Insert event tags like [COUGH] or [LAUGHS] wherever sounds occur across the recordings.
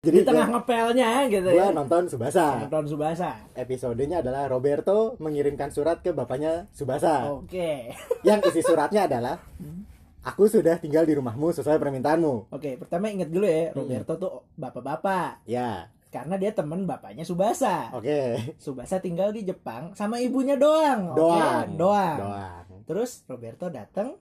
Jadi di tengah ngepelnya gitu gua ya nonton Subasa. nonton Subasa Episodenya adalah Roberto mengirimkan surat ke bapaknya Subasa. oke [LAUGHS] Yang isi suratnya adalah Aku sudah tinggal di rumahmu sesuai permintaanmu. oke pertama inget dulu ya Roberto tuh bapak-bapak Ya, karena dia temen bapaknya Subasa oke. Subasa tinggal di Jepang sama ibunya doang? Doang. doang Doang. terus Roberto datang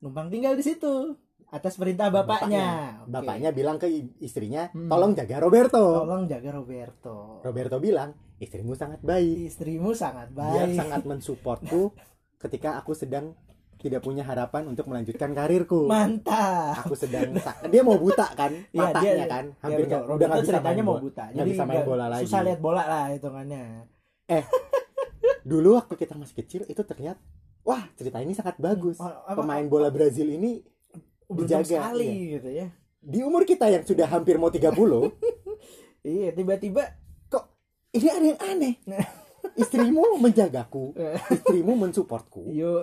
numpang tinggal di situ atas perintah bapaknya. Bapaknya bilang ke istrinya, Hmm. "Tolong jaga Roberto." tolong jaga Roberto Roberto bilang, "Istrimu sangat baik. istrimu sangat Dia baik sangat mensupportku [LAUGHS] ketika aku sedang tidak punya harapan untuk melanjutkan karirku. mantap Aku sedang dia mau buta kan, [LAUGHS] Iya, matanya dia- kan, Ya, hampir nggak udah nggak bisa ceritanya main mau buta Nggak bisa main bola lagi. susah lihat bola lah hitungannya Dulu waktu kita masih kecil itu terlihat, wah cerita ini sangat bagus. Apa- Pemain bola Brazil ini beruntung Dijaga, sekali gitu ya. Di umur kita yang sudah hampir mau 30 [LAUGHS] iya tiba-tiba kok ini ada yang aneh? [LAUGHS] Istrimu menjagaku [LAUGHS] istrimu mensupportku yo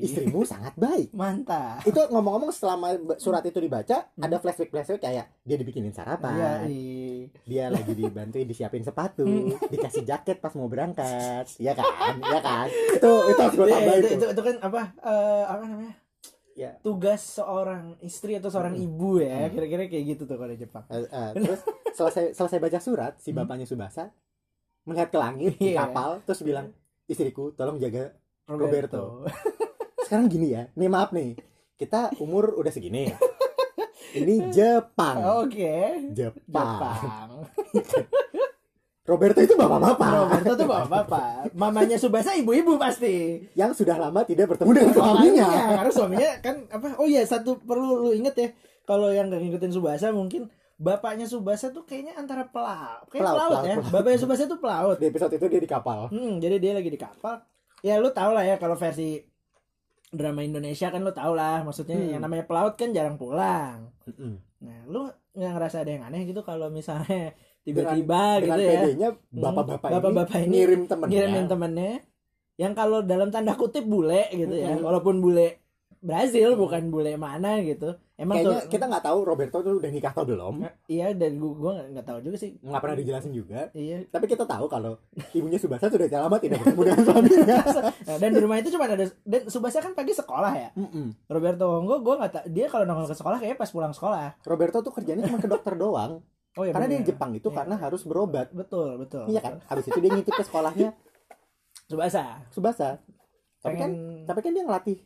istrimu sangat baik. Mantap. Itu ngomong-ngomong selama surat itu dibaca ada flashback flashback kayak dia dibikinin iya sarapan. Iya. dia lagi dibantuin disiapin sepatu Hmm. dikasih jaket pas mau berangkat. Ya kan? Ya kan? Itu itu harus gue Iya, tambahin itu, tuh itu, itu kan apa eh, apa namanya Ya. tugas seorang istri atau seorang ibu ya Hmm. kira-kira kayak gitu tuh kalau di Jepang. Eh, eh, terus selesai selesai baca surat si bapaknya Subasa melihat ke langit di Iya. kapal terus bilang istriku tolong jaga Roberto, [LAUGHS] sekarang gini ya nih maaf nih kita umur udah segini [LAUGHS] ini Jepang. Oke. Jepang. Jepang [LAUGHS] Roberto itu bapak-bapak Roberto tuh bapak-bapak mamanya Subasa ibu-ibu pasti yang sudah lama tidak bertemu dengan suaminya Makanya, karena suaminya kan apa oh iya satu perlu lu inget ya kalau yang gak ngikutin Subasa mungkin bapaknya Subasa tuh kayaknya antara pelaut kayak Pelaut, pelaut, pelaut, ya pelaut. bapaknya Subasa tuh pelaut di episode itu dia di kapal Hmm, jadi dia lagi di kapal. Ya lu tau lah ya kalau versi drama Indonesia kan lu tau lah maksudnya Hmm. yang namanya pelaut kan jarang pulang. Mm-mm. Nah, lu nggak ngerasa ada yang aneh gitu kalau misalnya tiba-tiba gitu ya PD-nya bapak-bapak, Bapak-bapak ini, ini ngirim temennya ngirimin temennya yang kalau dalam tanda kutip bule gitu ya, Mm-mm. walaupun bule Brazil bukan bule mana gitu. Emang kayaknya tuh kita nggak tahu Roberto tuh udah nikah atau belum iya dan gua gua nggak- tahu juga sih. nggak pernah dijelasin juga Iya. tapi kita tahu kalau ibunya Subasa sudah lama tidak bertemu dengan suaminya Nah, dan di rumah itu cuma ada dan Subasa kan pagi sekolah ya. Mm-mm. Roberto Honggo gue nggak tahu dia kalau nongol ke sekolah kayaknya pas pulang sekolah Roberto tuh kerjanya cuma ke dokter doang oh iya karena dia bener. di Jepang itu Iya. karena harus berobat. Betul betul iya kan? habis itu dia ngintip ke sekolahnya. [LAUGHS] Subasa. Subasa. Tapi kan pengen tapi kan dia ngelatih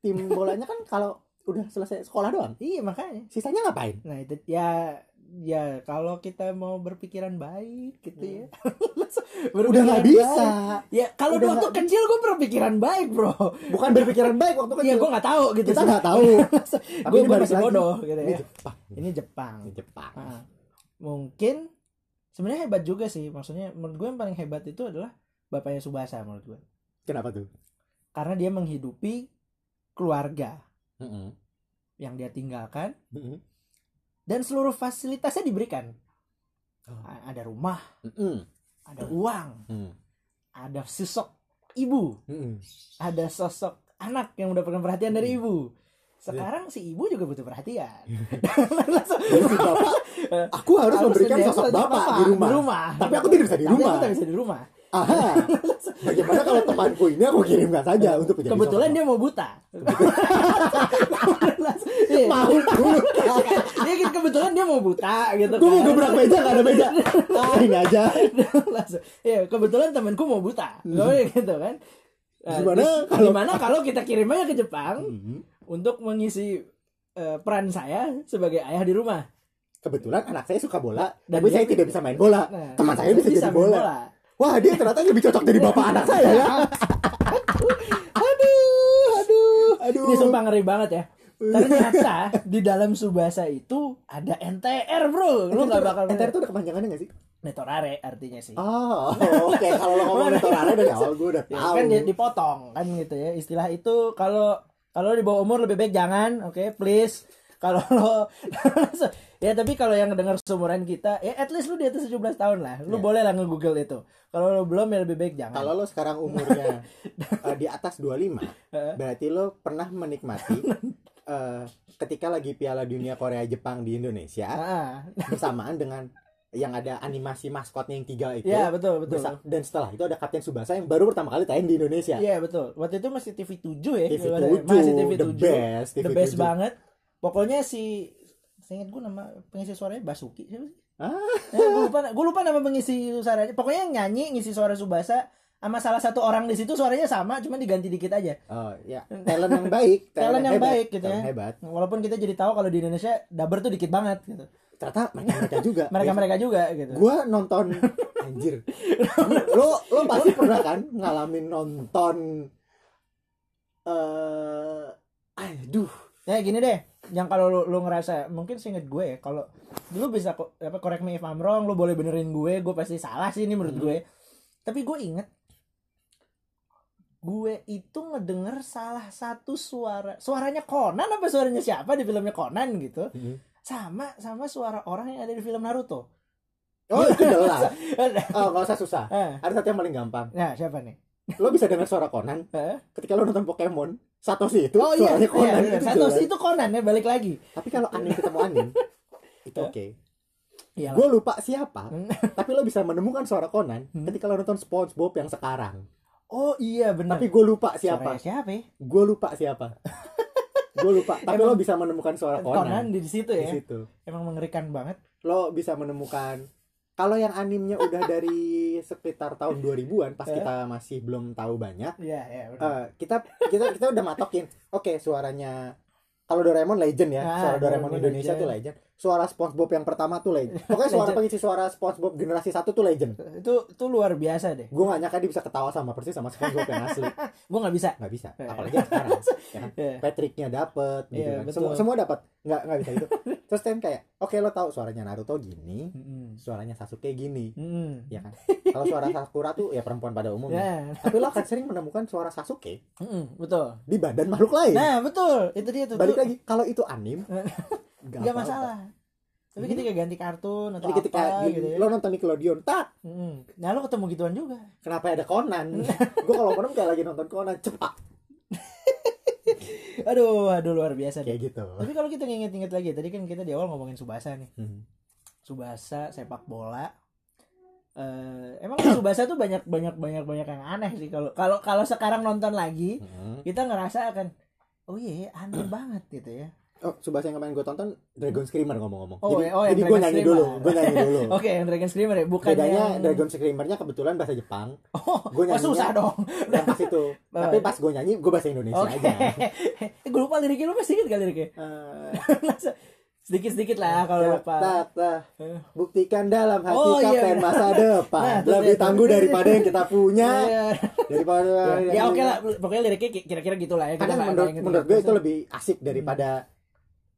tim bolanya kan kalau udah selesai sekolah doang. Iya makanya. Sisanya ngapain? Nah itu ya ya kalau kita mau berpikiran baik gitu ya. [LAUGHS] Udah nggak bisa. ya kalau Udah waktu nggak- kecil gue berpikiran baik bro. Bukan berpikiran baik waktu kan Iya gue nggak tahu gitu. Kita nggak tahu. [LAUGHS] Tapi gue masih bodoh gitu ini ya. Jepang. Ini Jepang. Ini Jepang. Ah. Mungkin sebenarnya hebat juga sih maksudnya menurut gue yang paling hebat itu adalah bapaknya Subasa menurut gue kenapa tuh karena dia menghidupi keluarga Mm-mm. yang dia tinggalkan Mm-mm. dan seluruh fasilitasnya diberikan. Oh. Ada rumah, Mm-mm. ada uang, Mm. ada sosok ibu, Mm-mm. ada sosok anak yang mendapatkan perhatian dari Hmm. ibu. Sekarang si ibu juga butuh perhatian. [LAUGHS] Si bapak aku harus, memberikan menjadi sosok bapak, di rumah. Tapi aku tidak bisa di Tapi rumah. aku tidak bisa di rumah. Aha. Bagaimana kalau temanku ini aku kirimkan saja untuk menjadi Kebetulan sosok dia mau buta. [LAUGHS] Iya. mau buta. Dia kan kebetulan dia mau buta gitu Gue mau kan. gebrak meja gak ada meja. Ah [LAUGHS] ini aja. Langsung. Iya, kebetulan temanku mau buta. Hmm. Gitu kan. Gimana kalau- gimana kalau kita kirim aja ke Jepang Mhm. Untuk mengisi eh, peran saya sebagai ayah di rumah. Kebetulan anak saya suka bola, Dan tapi saya tidak bisa main bola. Nah, Teman saya bisa, jadi main bola. Wah dia ternyata lebih cocok jadi bapak anak saya ya. [LAUGHS] aduh, aduh, aduh. Ini sumpah ngeri banget ya. Ternyata di dalam Subasa itu ada NTR, Bro. Lu nggak bakal NTR itu ada kepanjangannya gak sih? Netorare artinya sih. Oh, [LAUGHS] oke. Kalau lo ngomong Netorare dari awal gue udah Ya, tahu. kan dia dipotong kan gitu ya. Istilah itu kalau kalau di bawah umur lebih baik jangan, oke, please. Kalau lo [LAUGHS] ya tapi kalau yang dengar seumuran kita, ya at least lu di atas 17 tahun lah. Lu Ya. boleh lah nge-google itu. Kalau lo belum ya lebih baik jangan. Kalau lo sekarang umurnya [LAUGHS] eh, di atas 25, Heeh. berarti lo pernah menikmati [LAUGHS] eh, ketika lagi Piala Dunia Korea Jepang di Indonesia bersamaan dengan yang ada animasi maskotnya yang tiga itu Iya betul betul. bersa- dan setelah itu ada Kapten Subasa yang baru pertama kali tayang di Indonesia Iya betul. Waktu itu masih TV 7 ya. TV Masih 7 Masih TV the 7. best TV The best 7. banget. Pokoknya si saya ingat gue nama pengisi suaranya Basuki siapa sih? Ah. Eh, gue lupa gue lupa nama pengisi suaranya. Pokoknya yang nyanyi ngisi suara Subasa sama salah satu orang di situ suaranya sama cuma diganti dikit aja. oh ya talent yang baik [LAUGHS] Talent yang hebat, baik gitu talent ya. hebat Walaupun kita jadi tahu kalau di Indonesia dubber tuh dikit banget gitu. Ternyata mereka mereka juga Mereka-mereka juga gitu. gua nonton [LAUGHS] anjir lo lo pasti pernah kan ngalamin nonton eh aduh Ya gini deh, yang kalau lu, lu ngerasa mungkin seinget gue ya, kalau dulu bisa apa correct me if I'm wrong, lu boleh benerin gue, gue pasti salah sih ini menurut Hmm. gue. Tapi gue inget gue itu ngedenger salah satu suara suaranya Conan apa suaranya siapa di filmnya Conan gitu sama sama suara orang yang ada di film Naruto. Oh itu [LAUGHS] jelas. Oh nggak usah susah. Eh, ada satu yang paling gampang. Nah siapa nih? Lo bisa dengar suara Conan? [LAUGHS] Eh? ketika lo nonton Pokemon Satoshi itu oh iya, suaranya iya Conan bener. itu Satoshi jelas. itu Conan ya balik lagi. Tapi kalau anim ketemu anim itu Eh? oke. Iya gue lupa siapa Hmm. [LAUGHS] tapi lo bisa menemukan suara Conan Hmm. ketika lo nonton SpongeBob yang sekarang. Oh iya benar tapi gue lupa siapa Suaranya siapa. ya? gue lupa siapa gue lupa tapi Emang- lo bisa menemukan suara Conan Conan, di situ di ya situ emang mengerikan banget lo bisa menemukan kalau yang animnya udah dari sekitar tahun 2000-an pas Eh? kita masih belum tahu banyak Iya, iya. benar. eh, kita kita kita udah matokin oke suaranya kalau Doraemon legend ya Ah, suara Doraemon Doraemon Indonesia legend. tuh legend suara SpongeBob yang pertama tuh legend pokoknya suara pengisi suara SpongeBob generasi satu tuh legend itu itu luar biasa deh. gue gak nyangka dia bisa ketawa sama persis sama SpongeBob yang asli [LAUGHS] Gue nggak bisa. nggak bisa Eh. apalagi sekarang [LAUGHS] ya kan? Iya. Patricknya dapet gitu Iya, kan. betul. semua semua dapat nggak nggak bisa itu terus kan kayak oke lo tahu suaranya Naruto gini Suaranya Sasuke gini Mm-mm. ya kan kalau suara Sakura tuh ya perempuan pada umumnya Ya, tapi lo akan sering menemukan suara Sasuke Mm-mm, betul. di badan makhluk lain Nah, betul. Itu dia tuh. balik lagi kalau itu anim [LAUGHS] nggak apa-apa. masalah. Tapi Hmm. ketika ganti kartun atau Jadi ketika apa gitu ya. lo nonton Nickelodeon tak Mm-mm. Nah, lo ketemu gituan juga. kenapa ada Conan [LAUGHS] gue kalau Conan kayak lagi nonton Conan cepat [LAUGHS] Aduh, aduh luar biasa deh. kayak gitu Tapi kalau kita nginget-inget lagi, tadi kan kita di awal ngomongin Subasa nih. Hmm. Subasa sepak bola. Eh, emang Subasa tuh banyak banyak banyak banyak yang aneh sih kalau kalau kalau sekarang nonton lagi Hmm. kita ngerasa akan oh iya aneh [CLEARS THROAT] banget gitu ya. Oh, Subasa yang kemarin gue tonton Dragon Screamer ngomong-ngomong. Oh, jadi oh, jadi gue nyanyi dulu, gue nyanyi dulu. Oke, yang Dragon Screamer ya, bukan Bedanya yang Dragon Screamernya kebetulan bahasa Jepang, [LAUGHS] Oh, Gue oh, nyanyinya- susah dong. yang pas itu. [LAUGHS] Tapi pas gue nyanyi, gue bahasa Indonesia Oke. aja. [LAUGHS] gue lupa liriknya lu masih inget gak liriknya? Eh, Sedikit-sedikit lah kalau tak, lupa. tak. Eh. buktikan dalam hati Oh, iya, kapten benar. masa depan Nah, lebih tangguh daripada yang kita punya [LAUGHS] Iya. daripada Ya oke lah, pokoknya liriknya ki- kira-kira gitu lah ya. karena menurut inget menurut gue itu lebih asik daripada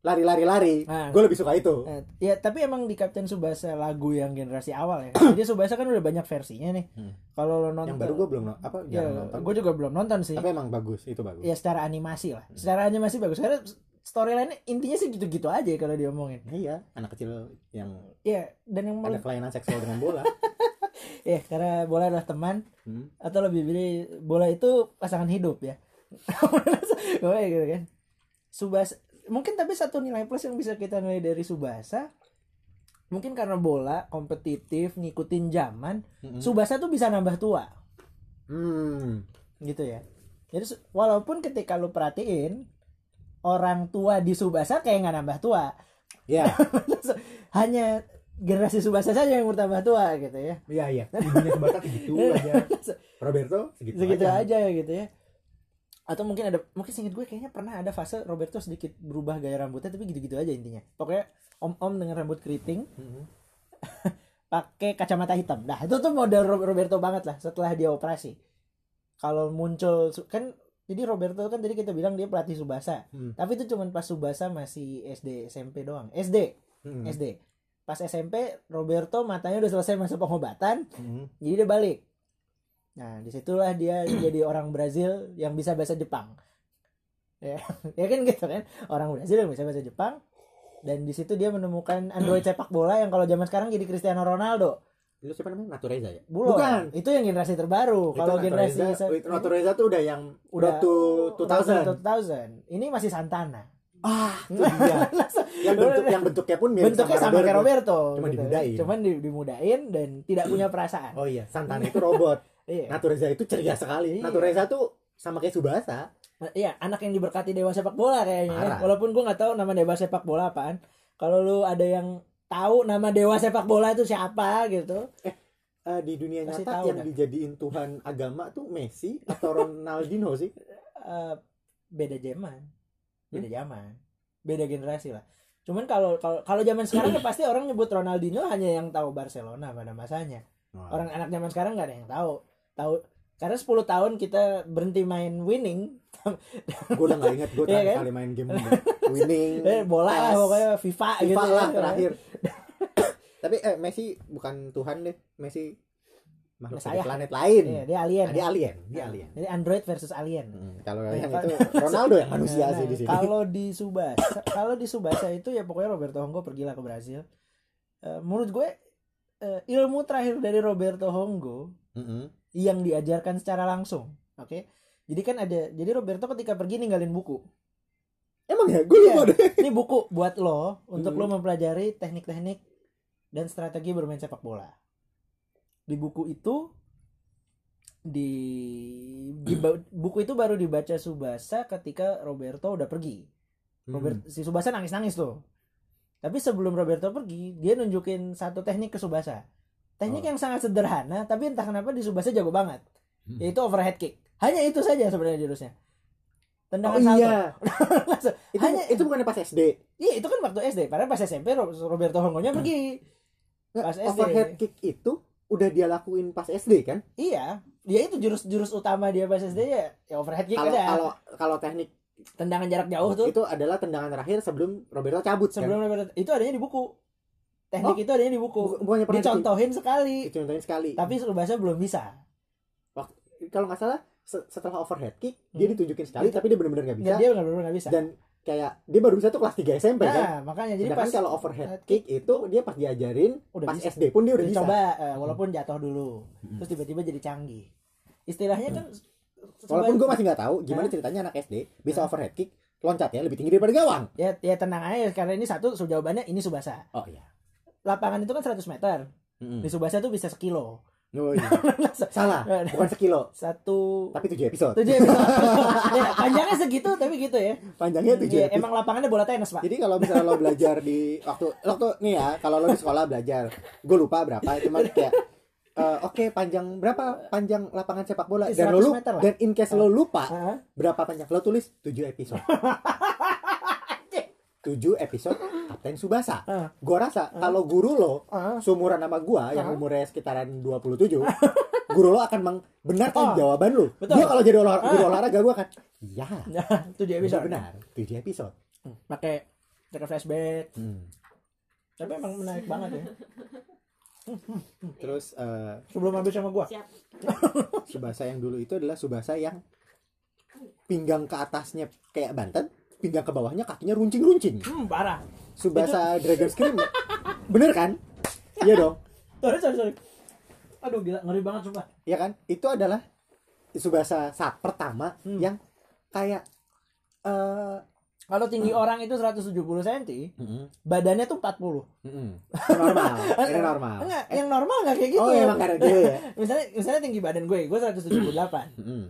lari-lari-lari Nah. gue lebih suka itu Eh, ya tapi emang di Kapten Subasa lagu yang generasi awal ya. Jadi Subasa kan udah banyak versinya nih. Hmm. Kalau lo nonton yang baru gue belum apa ya, nonton gue juga belum nonton sih. tapi emang bagus itu bagus Ya secara animasi lah. Secara animasi bagus. Karena storyline intinya sih gitu-gitu aja kalau diomongin. iya anak kecil yang Ya, dan yang ada kelainan seksual dengan bola [LAUGHS] ya karena bola adalah teman Hmm. atau lebih pilih bola itu pasangan hidup ya. [LAUGHS] oh, ya gitu kan. Subasa mungkin tapi satu nilai plus yang bisa kita nilai dari Subasa mungkin karena bola kompetitif ngikutin zaman Mm-mm. Subasa tuh bisa nambah tua Hmm. gitu ya jadi walaupun ketika lu perhatiin orang tua di Subasa kayak nggak nambah tua. [LAUGHS] Ya hanya generasi Subasa saja yang bertambah tua gitu ya. Iya iya. Ibunya sebatas segitu [LAUGHS] aja. Roberto segitu, segitu aja, aja gitu ya. Atau mungkin ada mungkin singkat gue kayaknya pernah ada fase Roberto sedikit berubah gaya rambutnya tapi gitu-gitu aja intinya. Pokoknya om-om dengan rambut keriting Mm-mm. [LAUGHS] pakai kacamata hitam. Nah itu tuh model Ro- Roberto banget lah setelah dia operasi. Kalau muncul kan jadi Roberto kan tadi kita bilang dia pelatih Subasa. Hmm. tapi itu cuman pas Subasa masih SD SMP doang. SD Mm-mm. SD pas SMP Roberto matanya udah selesai masa pengobatan Mm-mm. jadi dia balik. Nah di situlah dia [CLEARS THROAT] jadi orang Brazil yang bisa bahasa Jepang. Ya [LAUGHS] ya kan gitu kan? Orang Brazil yang bisa bahasa Jepang. Dan di situ dia menemukan android [CLEARS THROAT] sepak bola yang kalau zaman sekarang jadi Cristiano Ronaldo itu siapa namanya? Natureza ya? Belum. bukan. Itu yang generasi terbaru. Kalau generasi Natureza, itu Natureza tuh udah yang Udah- to 2000 2000 ini masih Santana. Ah itu [LAUGHS] dia. Yang bentuk yang bentuknya pun mirip bentuknya sama kayak Roberto. Cuma gitu. dimudahin. cuman di- dimudahin dan tidak punya perasaan. Oh iya Santana itu robot. [LAUGHS] Iya. Natureza itu ceria sekali. Iya. Natureza tuh sama kayak Subasa. Iya anak yang diberkati dewa sepak bola kayaknya ya. Parah. walaupun gua nggak tahu nama dewa sepak bola apaan. Kalau lu ada yang tahu nama dewa sepak bola itu siapa gitu. Eh, di dunia Pasti nyata tahu yang dah. dijadiin Tuhan agama tuh Messi atau Ronaldinho sih? Eh, beda zaman. Beda Hmm? zaman. Beda generasi lah. Cuman kalau kalau kalau zaman sekarang ya pasti orang nyebut Ronaldinho hanya yang tahu Barcelona pada masanya. Orang anak zaman sekarang nggak ada yang tahu. Tahu karena 10 tahun kita berhenti main winning. Gue udah gak inget gue Iya terakhir kan? kali main game [LAUGHS] winning eh, bola lah pokoknya FIFA, FIFA gitu lah ya. terakhir [LAUGHS] tapi eh Messi bukan Tuhan deh Messi makhluk dari planet lain Iya, dia alien. Nah, dia alien dia alien Jadi Android versus alien. Hmm, kalau Nah, yang itu Ronaldo yang [LAUGHS] manusia Nah, sih di sini Kalau di Subasa, kalau di Subasa itu ya pokoknya Roberto Hongo pergilah ke Brasil. Eh, menurut gue eh, ilmu terakhir dari Roberto Hongo Mm-mm. yang diajarkan secara langsung, oke? Jadi kan ada, jadi Roberto ketika pergi ninggalin buku. Emang ya gue Iya. lupa deh Ini buku buat lo untuk Hmm. lo mempelajari teknik-teknik dan strategi bermain sepak bola. Di buku itu di, di buku itu baru dibaca Subasa ketika Roberto udah pergi. Hmm. Robert si Subasa nangis-nangis tuh. Tapi sebelum Roberto pergi, dia nunjukin satu teknik ke Subasa. Teknik Oh. yang sangat sederhana, tapi entah kenapa di Subasa jago banget. Hmm. Yaitu overhead kick. Hanya itu saja sebenarnya jurusnya. Oh Tendangan salto. iya [LAUGHS] itu, Hanya- itu bukannya pas SD Iya itu kan waktu SD. Padahal pas SMP Ro- Roberto Hongonya pergi. Nggak, Pas SD. overhead kick itu udah dia lakuin pas SD kan Iya. Dia itu jurus-jurus utama dia pas SD ya, ya overhead kick kalau ada. kalau kalau teknik Tendangan jarak jauh tuh. itu adalah tendangan terakhir sebelum Roberto cabut sebelum kan Roberto itu adanya di buku. Teknik Oh. itu adanya di buku. Bu- bukannya pernah Dicontohin sekali. dicontohin sekali Tapi Subasa belum bisa. kalau nggak salah setelah overhead kick dia Hmm. ditunjukin sekali tapi dia benar-benar nggak bisa Nggak, dia nggak benar nggak bisa. dan kayak dia baru bisa tuh kelas 3 SMP kan nah, makanya jadi Sedangkan pas kalau overhead overhead kick itu dia pas diajarin Udah pas bisa. SD pun dia udah bisa coba eh, walaupun jatuh dulu. Hmm. Terus tiba-tiba jadi canggih. Istilahnya kan walaupun gue masih nggak tahu gimana Hah? ceritanya anak SD bisa Hah? overhead kick loncatnya lebih tinggi daripada gawang ya ya tenang aja karena ini satu so jawabannya ini Subasa. oh iya Lapangan itu kan 100 meter. Mm-mm. Di Subasa tuh bisa sekilo. Oh, iya. [LAUGHS] salah bukan sekilo Satu tapi 7 episode tujuh episode. [LAUGHS] ya, panjangnya segitu tapi gitu ya. panjangnya 7 Iya, episode emang lapangannya bola tenis, Pak. Jadi kalau misalnya lo belajar di waktu waktu nih ya, kalau lo di sekolah belajar, gue lupa berapa, cuman kayak eh, oke panjang berapa panjang lapangan sepak bola dan 100 lo lu- meter lah. dan in case lo lupa Heeh. berapa panjang lo tulis 7 episode. [LAUGHS] 7 episode Kapten Subasa. Heeh. Gua rasa kalau guru lo Heeh. seumuran sama gua yang Hah? umurnya sekitaran 27, [LAUGHS] guru lo akan membenarkan Oh, jawaban lo. betul. Gua kalau jadi olah, guru olahraga gua akan iya, Nah, [LAUGHS] tujuh episode. benar, 7 episode. Hmm, Pakai pakai flashback. Hmm. Tapi emang menarik banget ya. [LAUGHS] Terus eh, Sebelum habis sama gua. Siap. Subasa yang dulu itu adalah Subasa yang pinggang ke atasnya kayak Banten, pinggang ke bawahnya kakinya runcing-runcing. Hmm, parah. Subasa Dragon Scream. Bener kan? Iya dong. Sorry, sorry, sorry. Aduh, gila, ngeri banget sumpah. Iya kan? Itu adalah Subasa saat pertama Hmm. yang kayak eh Kalau tinggi orang itu 170 cm, mm-mm, badannya tuh 40. mm-mm. Ini normal. Ini normal. Enggak, yang normal enggak kayak gitu. Oh, emang karena dia ya. [LAUGHS] misalnya misalnya tinggi badan gue, gue 178. Mm-mm.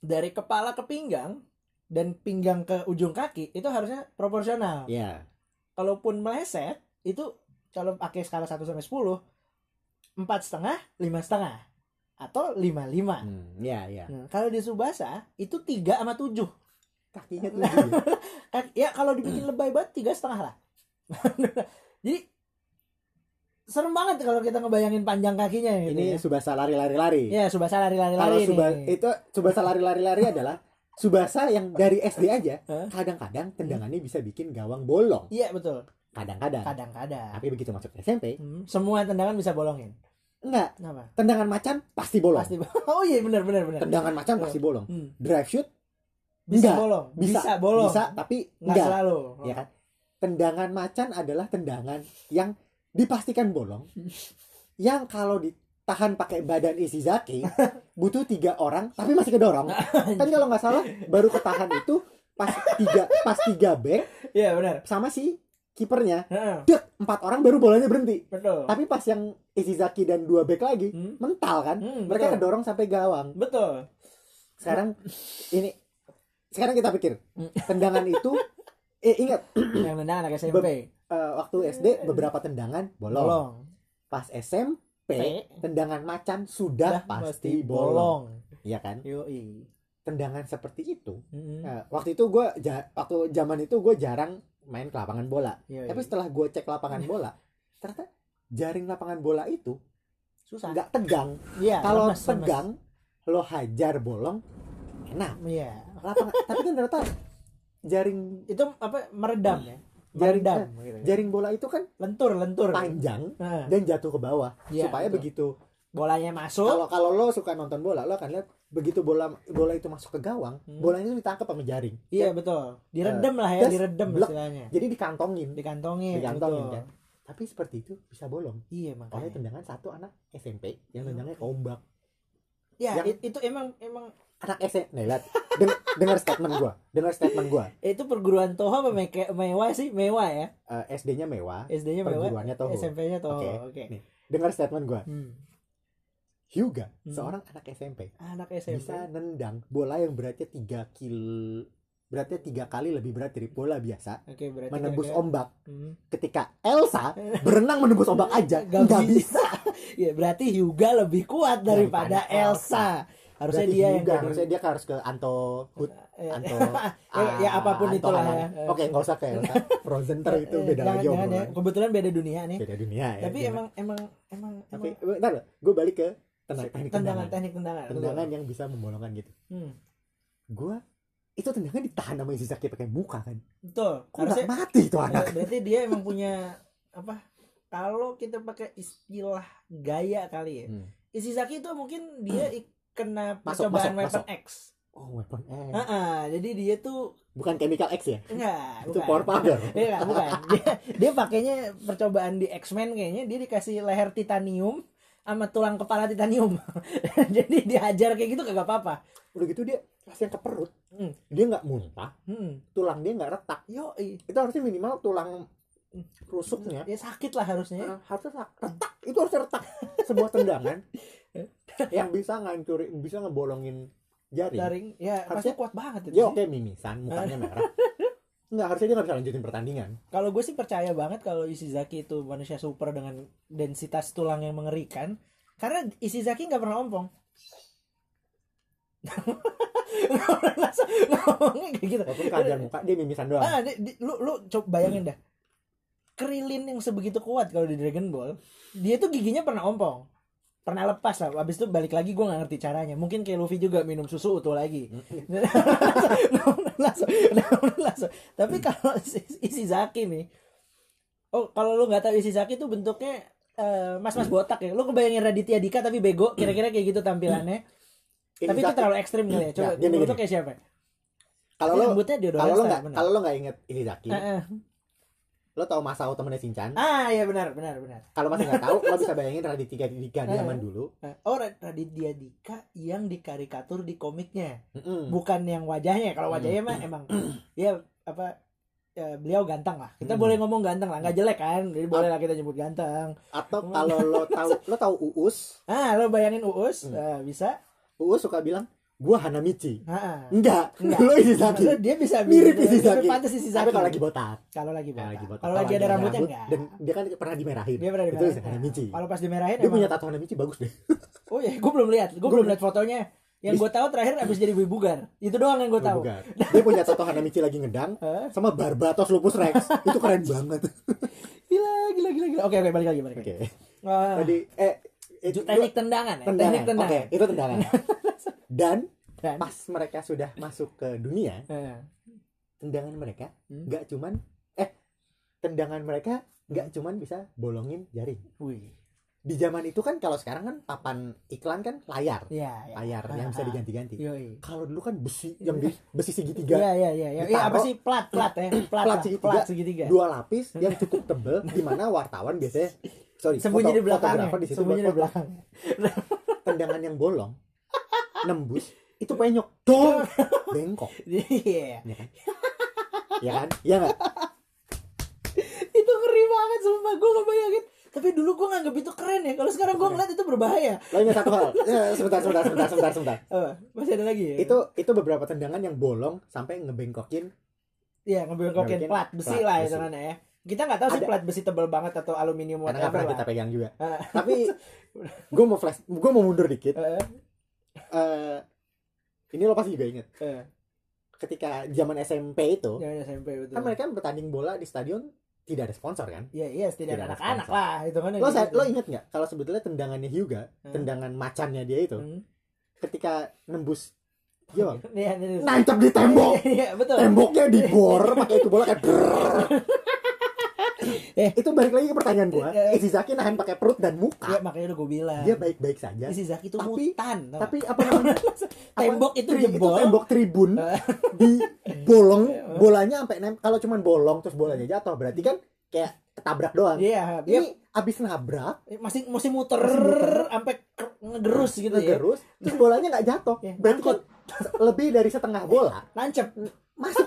Dari kepala ke pinggang dan pinggang ke ujung kaki itu harusnya proporsional. Iya. Kalaupun meleset itu kalau pakai skala 1 sampai 10 empat setengah, lima setengah atau lima lima. Hmm, Iya, iya. Nah, kalau di Subasa itu tiga sama tujuh. Kakinya [LAUGHS] tuh. Eh, ya kalau dibikin lebay banget tiga setengah lah. [LAUGHS] Jadi serem banget kalau kita ngebayangin panjang kakinya gitu Ini ya. Subasa lari-lari-lari. Ya Subasa Kalau lari-lari-lari Suba, nih. itu Subasa lari-lari-lari adalah Subasa yang dari SD aja [LAUGHS] kadang-kadang tendangannya bisa bikin gawang bolong. Iya betul. Kadang-kadang. Kadang-kadang. Tapi begitu masuk SMP, Hmm, semua tendangan bisa bolongin. enggak. Kenapa? Tendangan macan pasti bolong. Pasti. [LAUGHS] Oh iya benar benar benar. Tendangan macan pasti bolong. Hmm, Drive shoot bisa Enggak. bolong. bisa, Bisa, bolong. Bisa, tapi Nggak enggak. selalu. Ya kan? Tendangan macan adalah tendangan yang dipastikan bolong. yang kalau ditahan pakai badan isi zaki [LAUGHS] butuh tiga orang tapi masih kedorong. kan kalau nggak salah baru ketahan itu pas tiga pas tiga back Iya benar. sama si kipernya dek empat orang baru bolanya berhenti betul. tapi pas yang Ishizaki dan dua back lagi Hmm, mental kan Hmm, mereka betul. kedorong sampai gawang betul. sekarang ini sekarang kita pikir Hmm. tendangan itu eh ingat Yang menang anak SMP. eh, waktu SD beberapa tendangan bolong Bolong. pas SMP P. tendangan macan sudah Dah pasti bolong Iya kan Yoi. tendangan seperti itu Mm-mm. Nah, waktu itu gue waktu zaman itu gue jarang main ke lapangan bola Yoi. tapi setelah gue cek lapangan [LAUGHS] bola ternyata jaring lapangan bola itu susah. nggak tegang Iya. kalau lemes, lemes. tegang lo hajar bolong enak Iya. lapangan tapi kan ternyata jaring Itu apa meredam ya? Jaring- Meredam. gitu. jaring bola itu kan Lentur, lentur. panjang Nah, dan jatuh ke bawah Iya, supaya betul. begitu bolanya masuk. kalau kalau lo suka nonton bola lo akan lihat begitu bola bola itu masuk ke gawang Hmm. bolanya itu ditangkap sama jaring Iya betul. Diredam lah ya, das, diredam blek. istilahnya. jadi dikantongin Dikantongin. Dikantongin, betul. kan? tapi seperti itu bisa bolong Iya oleh makanya. tendangan satu anak SMP yang Iya. tendangnya ombak Ya yang- it- itu emang emang anak SMP nih lihat. Deng- dengar statement gua. Dengar statement gua. [LAUGHS] Itu perguruan Toho apa meke- mewah sih? Mewah ya? Eh, SD-nya mewah. SD-nya mewah. Perguruannya Toho. SMP-nya Toho Oke. oke. Nih. dengar statement gua. Hmm. Hyuga Hmm. seorang anak SMP anak SMP bisa nendang bola yang beratnya 3 kil beratnya tiga kali lebih berat dari bola biasa. Berarti menembus kira-kira- ombak. Hmm. ketika Elsa berenang menembus ombak aja [LAUGHS] Gak nggak bisa. bisa. [LAUGHS] Ya berarti Hyuga lebih kuat daripada, Daripada Elsa. Harusnya Berarti dia yang Hyuga, jadi harusnya dia harus ke Anto Hood Eh, Anto ya, ya apa pun Anto itulah Hamon. ya. oke nggak usah Elsa [LAUGHS] Frozen ter itu beda jangan, lagi jangan ya. kebetulan beda dunia nih. Beda dunia ya tapi Gimana? emang emang emang tapi emang bentar gue balik ke tendangan teknik tendangan teknik tendangan tendangan yang bisa membolongkan gitu. Hmm, gue itu tendangan ditahan sama Ishizaki pakai muka kan. Betul. Kok harusnya mati eh, anak? Berarti dia emang punya apa kalau kita pakai istilah gaya kali ya. Hmm. Ishizaki itu mungkin dia ik- kena Masuk, percobaan masuk, weapon masuk. X oh weapon eh Heeh, jadi dia tuh bukan chemical X ya enggak itu bukan. power powder [LAUGHS] Iya, bukan. Dia, dia pakainya percobaan di X-Men kayaknya dia dikasih leher titanium sama tulang kepala titanium. [LAUGHS] Jadi dihajar kayak gitu kagak apa-apa. udah gitu dia pas yang ke perut Hmm. dia nggak muntah Hmm. tulang dia nggak retak Yo, itu harusnya minimal tulang rusuknya ya sakit lah harusnya. eh, harusnya retak. retak itu harusnya retak [LAUGHS] sebuah tendangan [LAUGHS] yang bisa ngancurin bisa ngebolongin jaring Jaring ya Harusnya- kuat banget itu. sih. oke mimisan mukanya [LAUGHS] merah nggak harusnya dia nggak bisa lanjutin pertandingan Kalau gue sih percaya banget kalau Ishizaki itu manusia super dengan densitas tulang yang mengerikan. Karena Ishizaki nggak pernah ompong. Nggak pernah langsung ngomongnya kayak gitu. walaupun keadaan muka dia mimisan doang Ah, di- di- lu lu coba bayangin dah. Krilin yang sebegitu kuat kalau di Dragon Ball, dia tuh giginya pernah ompong. Pernah lepas lah, habis itu balik lagi gue nggak ngerti caranya. Mungkin kayak Luffy juga minum susu utuh lagi. langsung, langsung, langsung. Tapi kalau si- Ishizaki nih, oh kalau lu nggak tahu Ishizaki tuh bentuknya eh, mas-mas botak ya. Lu kebayangin Raditya Dika tapi bego, kira-kira kayak gitu tampilannya. Tapi itu terlalu ekstrim kali ya. Coba Ya, gini, gini. kayak siapa? kalau lo rambutnya Deodorant kalau lo nggak kalau lo nggak inget Ishizaki Eh, eh. Lo tau Masao temennya Shinchan Ah iya benar benar benar. kalau masih nggak tahu lo bisa bayangin Raditya Dika di Eh. zaman dulu Eh, Oh Ra- Raditya Dika yang dikarikatur di komiknya, Mm-mm. bukan yang wajahnya. Kalau wajahnya mah emang [CLEARS THROAT] ya apa ya, beliau ganteng lah. Kita Hmm. boleh ngomong ganteng lah, nggak jelek kan? Jadi boleh lah kita nyebut ganteng. atau kalau lo tahu [LAUGHS] lo tahu Uus Ah lo bayangin Uus Hmm. eh, bisa? Uus suka bilang gua Hanamichi ah. enggak, Enggak. lo Ishizaki Lo- dia bisa mirip bisa- Ishizaki Pantes Ishizaki. tapi kalau lagi botak kalau lagi Kalau botak. lagi botak. Kalau lagi ada rambutnya rambut, enggak. dan dia kan pernah dimerahin Dia pernah itu dimarahin. Hanamichi Kalau pas dimerahin dia emang. punya tato Hanamichi bagus deh [LAUGHS] Oh ya, gue belum lihat. Gue Gua belum lihat fotonya. Yang gue tahu terakhir abis jadi bugar. Itu doang yang gue tahu. Dia punya tato Hanamichi lagi ngedang [LAUGHS] sama Barbatos Lupus Rex [LAUGHS] itu keren banget Gila, gila, gila, gila. Oke, oke, balik lagi, balik lagi. Tadi eh itu teknik tendangan ya? tendangan Teknik tendangan. oke itu tendangan dan Dan, pas mereka sudah masuk ke dunia tendangan mereka Hmm. nggak cuman eh tendangan mereka nggak cuman bisa bolongin jaring wih. di zaman itu kan kalau sekarang kan papan iklan kan layar Ya, ya. layar Ah, yang bisa ah. diganti-ganti Yoi. kalau dulu kan besi yang di besi segitiga Iya, iya, iya. Ya, Iya, apa sih plat, plat ya? [CLEARS THROAT] Plat, Plat segitiga. Plat segitiga. dua lapis yang [LAUGHS] cukup tebel di mana wartawan biasanya sorry Sembunyi foto- di belakangnya. fotografer di situ Sembunyi di belakang. tendangan yang bolong [LAUGHS] nembus [LAUGHS] itu penyok. Dong. [LAUGHS] Bengkok. Iya. ya kan? Ya kan? Ya nggak? [LAUGHS] Itu ngeri banget sumpah. Gue gak bayangin. Tapi dulu gue nganggap itu keren ya. Kalau sekarang gue ngeliat itu berbahaya. Lo ingat satu hal. Ya, sebentar sebentar sebentar sebentar sebentar. Masih ada lagi ya? Itu itu beberapa tendangan yang bolong sampai ngebengkokin. Iya ngebengkokin plat besi plat lah itu kan ya. Kita nggak tahu sih plat besi tebal banget atau aluminium karena nggak pernah kita pegang juga. Tapi gue mau flash gue mau mundur dikit Eh, Eh, ini lo pasti juga inget eh, ketika zaman SMP itu jangan SMP betul kan mereka bertanding bola di stadion tidak ada sponsor kan Iya iya Tidak setidaknya ada anak-anak lah itu kan lo gitu. lo inget nggak kalau sebetulnya tendangannya Hyuga Hmm. tendangan macannya dia itu Hmm. ketika nembus Iya bang [LAUGHS] Iya, iya, iya. nancap di tembok [LAUGHS] Iya betul. temboknya dibor pakai itu bola kayak. [LAUGHS] [LAUGHS] Eh. itu balik lagi ke pertanyaan gua Eh. Izizaki nahan pakai perut dan Iya muka makanya udah gue bilang. dia baik-baik saja Isi Zaki itu Tapi- mutan. tapi apa namanya [LAUGHS] apa- Tembok itu tri- jebol. tembok tribun Eh. [LAUGHS] di bolong bolanya sampai nem kalau cuman bolong terus bolanya jatuh berarti kan kayak ketabrak doang? Iya, dia ini abis nabrak masih masih muter, Masih muter. sampai ngegerus gitu ya. ngegerus terus bolanya nggak jatuh Iya, berarti kan lebih dari setengah bola Nancep. masuk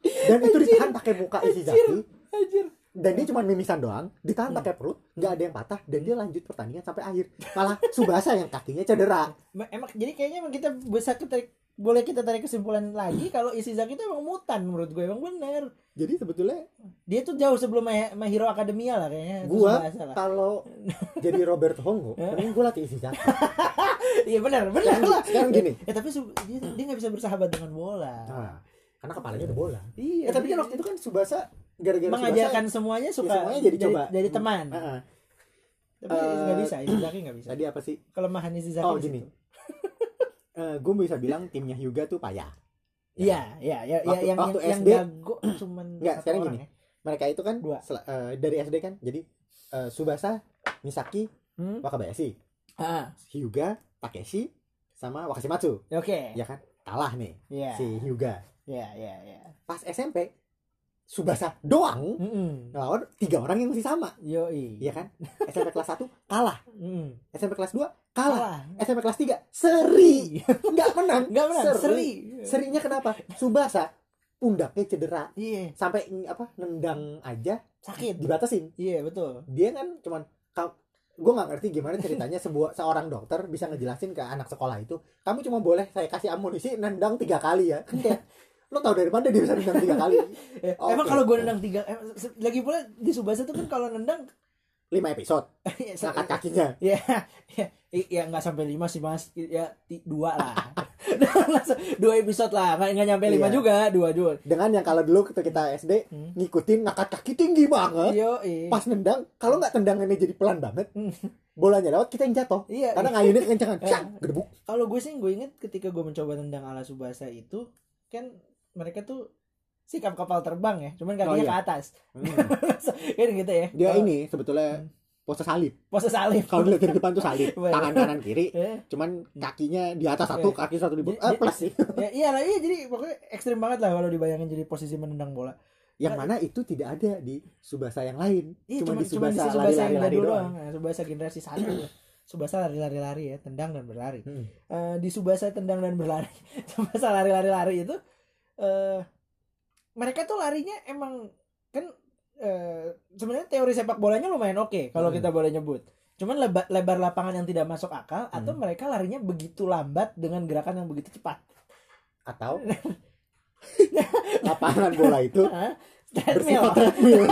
dan itu ditahan pakai muka Ishizaki Anjir. Dan dia cuma mimisan doang ditahan Hmm. pakai perut nggak ada yang patah dan dia lanjut pertandingan sampai akhir. Malah Subasa yang kakinya cedera. Ma- Emang jadi kayaknya emang kita bisa kita boleh kita tarik kesimpulan lagi [CLEARS THROAT] kalau Ishizaki itu emang mutan menurut gue emang bener. Jadi sebetulnya dia tuh jauh sebelum My, My Hero Academia lah kayaknya gua lah. kalau [LAUGHS] jadi Robert Hongo mending gua latih Ishizaki [LAUGHS] iya benar benar lah. sekarang gini. Ya tapi dia dia nggak bisa bersahabat dengan bola. Nah, karena kepalanya udah bola. Iya ya, tapi kan waktu itu kan Subasa gara-gara mengajarkan semuanya suka ya semuanya jadi coba. jadi teman Heeh. tapi Eh, nggak bisa Ishizaki nggak bisa tadi apa sih kelemahan Ishizaki Oh, di gini. situ. gue bisa bilang timnya Hyuga tuh payah iya iya iya iya, Waktu- yang waktu yang, yang SD, jago cuman Nggak, sekarang gini. ya. mereka itu kan Dua. eh, dari SD kan jadi eh, Subasa Misaki Hmm? Wakabayashi Ah, Hyuga Takeshi sama Wakashimatsu oke ya kan kalah nih iya si Hyuga iya iya iya pas SMP Subasa doang. Mm-mm. lawan tiga orang yang masih sama. Yoi. ya kan? SMP kelas 1 kalah. Mm. SMP kelas 2 kalah. Kalah. SMP kelas 3 seri. Nggak menang. Nggak menang, seri. serinya kenapa? Subasa pundaknya cedera. Iya, sampai apa nendang aja. Sakit. dibatasin. Iya, betul. dia kan cuman gue nggak ngerti gimana ceritanya sebuah seorang dokter bisa ngejelasin ke anak sekolah itu. Kamu cuma boleh saya kasih amunisi nendang tiga kali ya. kayak [LAUGHS] lo tau dari mana dia bisa nendang tiga kali? [LAUGHS] Eh, Oke. Emang kalau gue nendang tiga, se- lagi pula di Subasa tuh kan kalau nendang, lima episode. [LAUGHS] Ya, ngangkat kakinya. Ya, ya, ya nggak sampai lima sih mas, ya dua lah, [LAUGHS] dua episode lah, nggak nggak nyampe lima Iya. juga, dua dua. dengan yang kalau dulu ketika kita SD Hmm. ngikutin ngangkat kaki tinggi banget. Yo, pas nendang kalau nggak tendangannya jadi pelan banget bolanya lewat kita yang jatuh. Iya, karena ngayunnya kencangan Eh. cang gedebuk. Kalau gue sih gue inget ketika gue mencoba tendang ala Subasa itu kan mereka tuh sikap kapal terbang ya cuman kakinya Oh, iya. ke atas. Hmm. [LAUGHS] kan gitu ya. Dia Kalau- ini sebetulnya pose salib. Pose salib. Kalau dilihat dari depan tuh salib. Iya. tangan kanan kiri Eh, [LAUGHS] cuman kakinya di atas satu Iya. kaki satu di bawah. Eh, plus sih. [LAUGHS] ya iya lah iya jadi pokoknya ekstrim banget lah kalau dibayangin jadi posisi menendang bola. Yang mana itu tidak ada di Subasa yang lain. Iya cuma, cuma di Subasa lari-lari doang. doang. Nah, Subasa generasi satu ya. [CLEARS THROAT] Subasa lari-lari-lari ya tendang dan berlari. Hmm. Eh, di Subasa tendang dan berlari Subasa lari-lari-lari itu eh mereka tuh larinya emang kan eh sebenarnya teori sepak bolanya lumayan oke kalau Hmm. kita boleh nyebut. Cuman lebar, lebar lapangan yang tidak masuk akal atau Hmm. mereka larinya begitu lambat dengan gerakan yang begitu cepat. Atau [LAUGHS] lapangan bola itu [LAUGHS] treadmill. treadmill.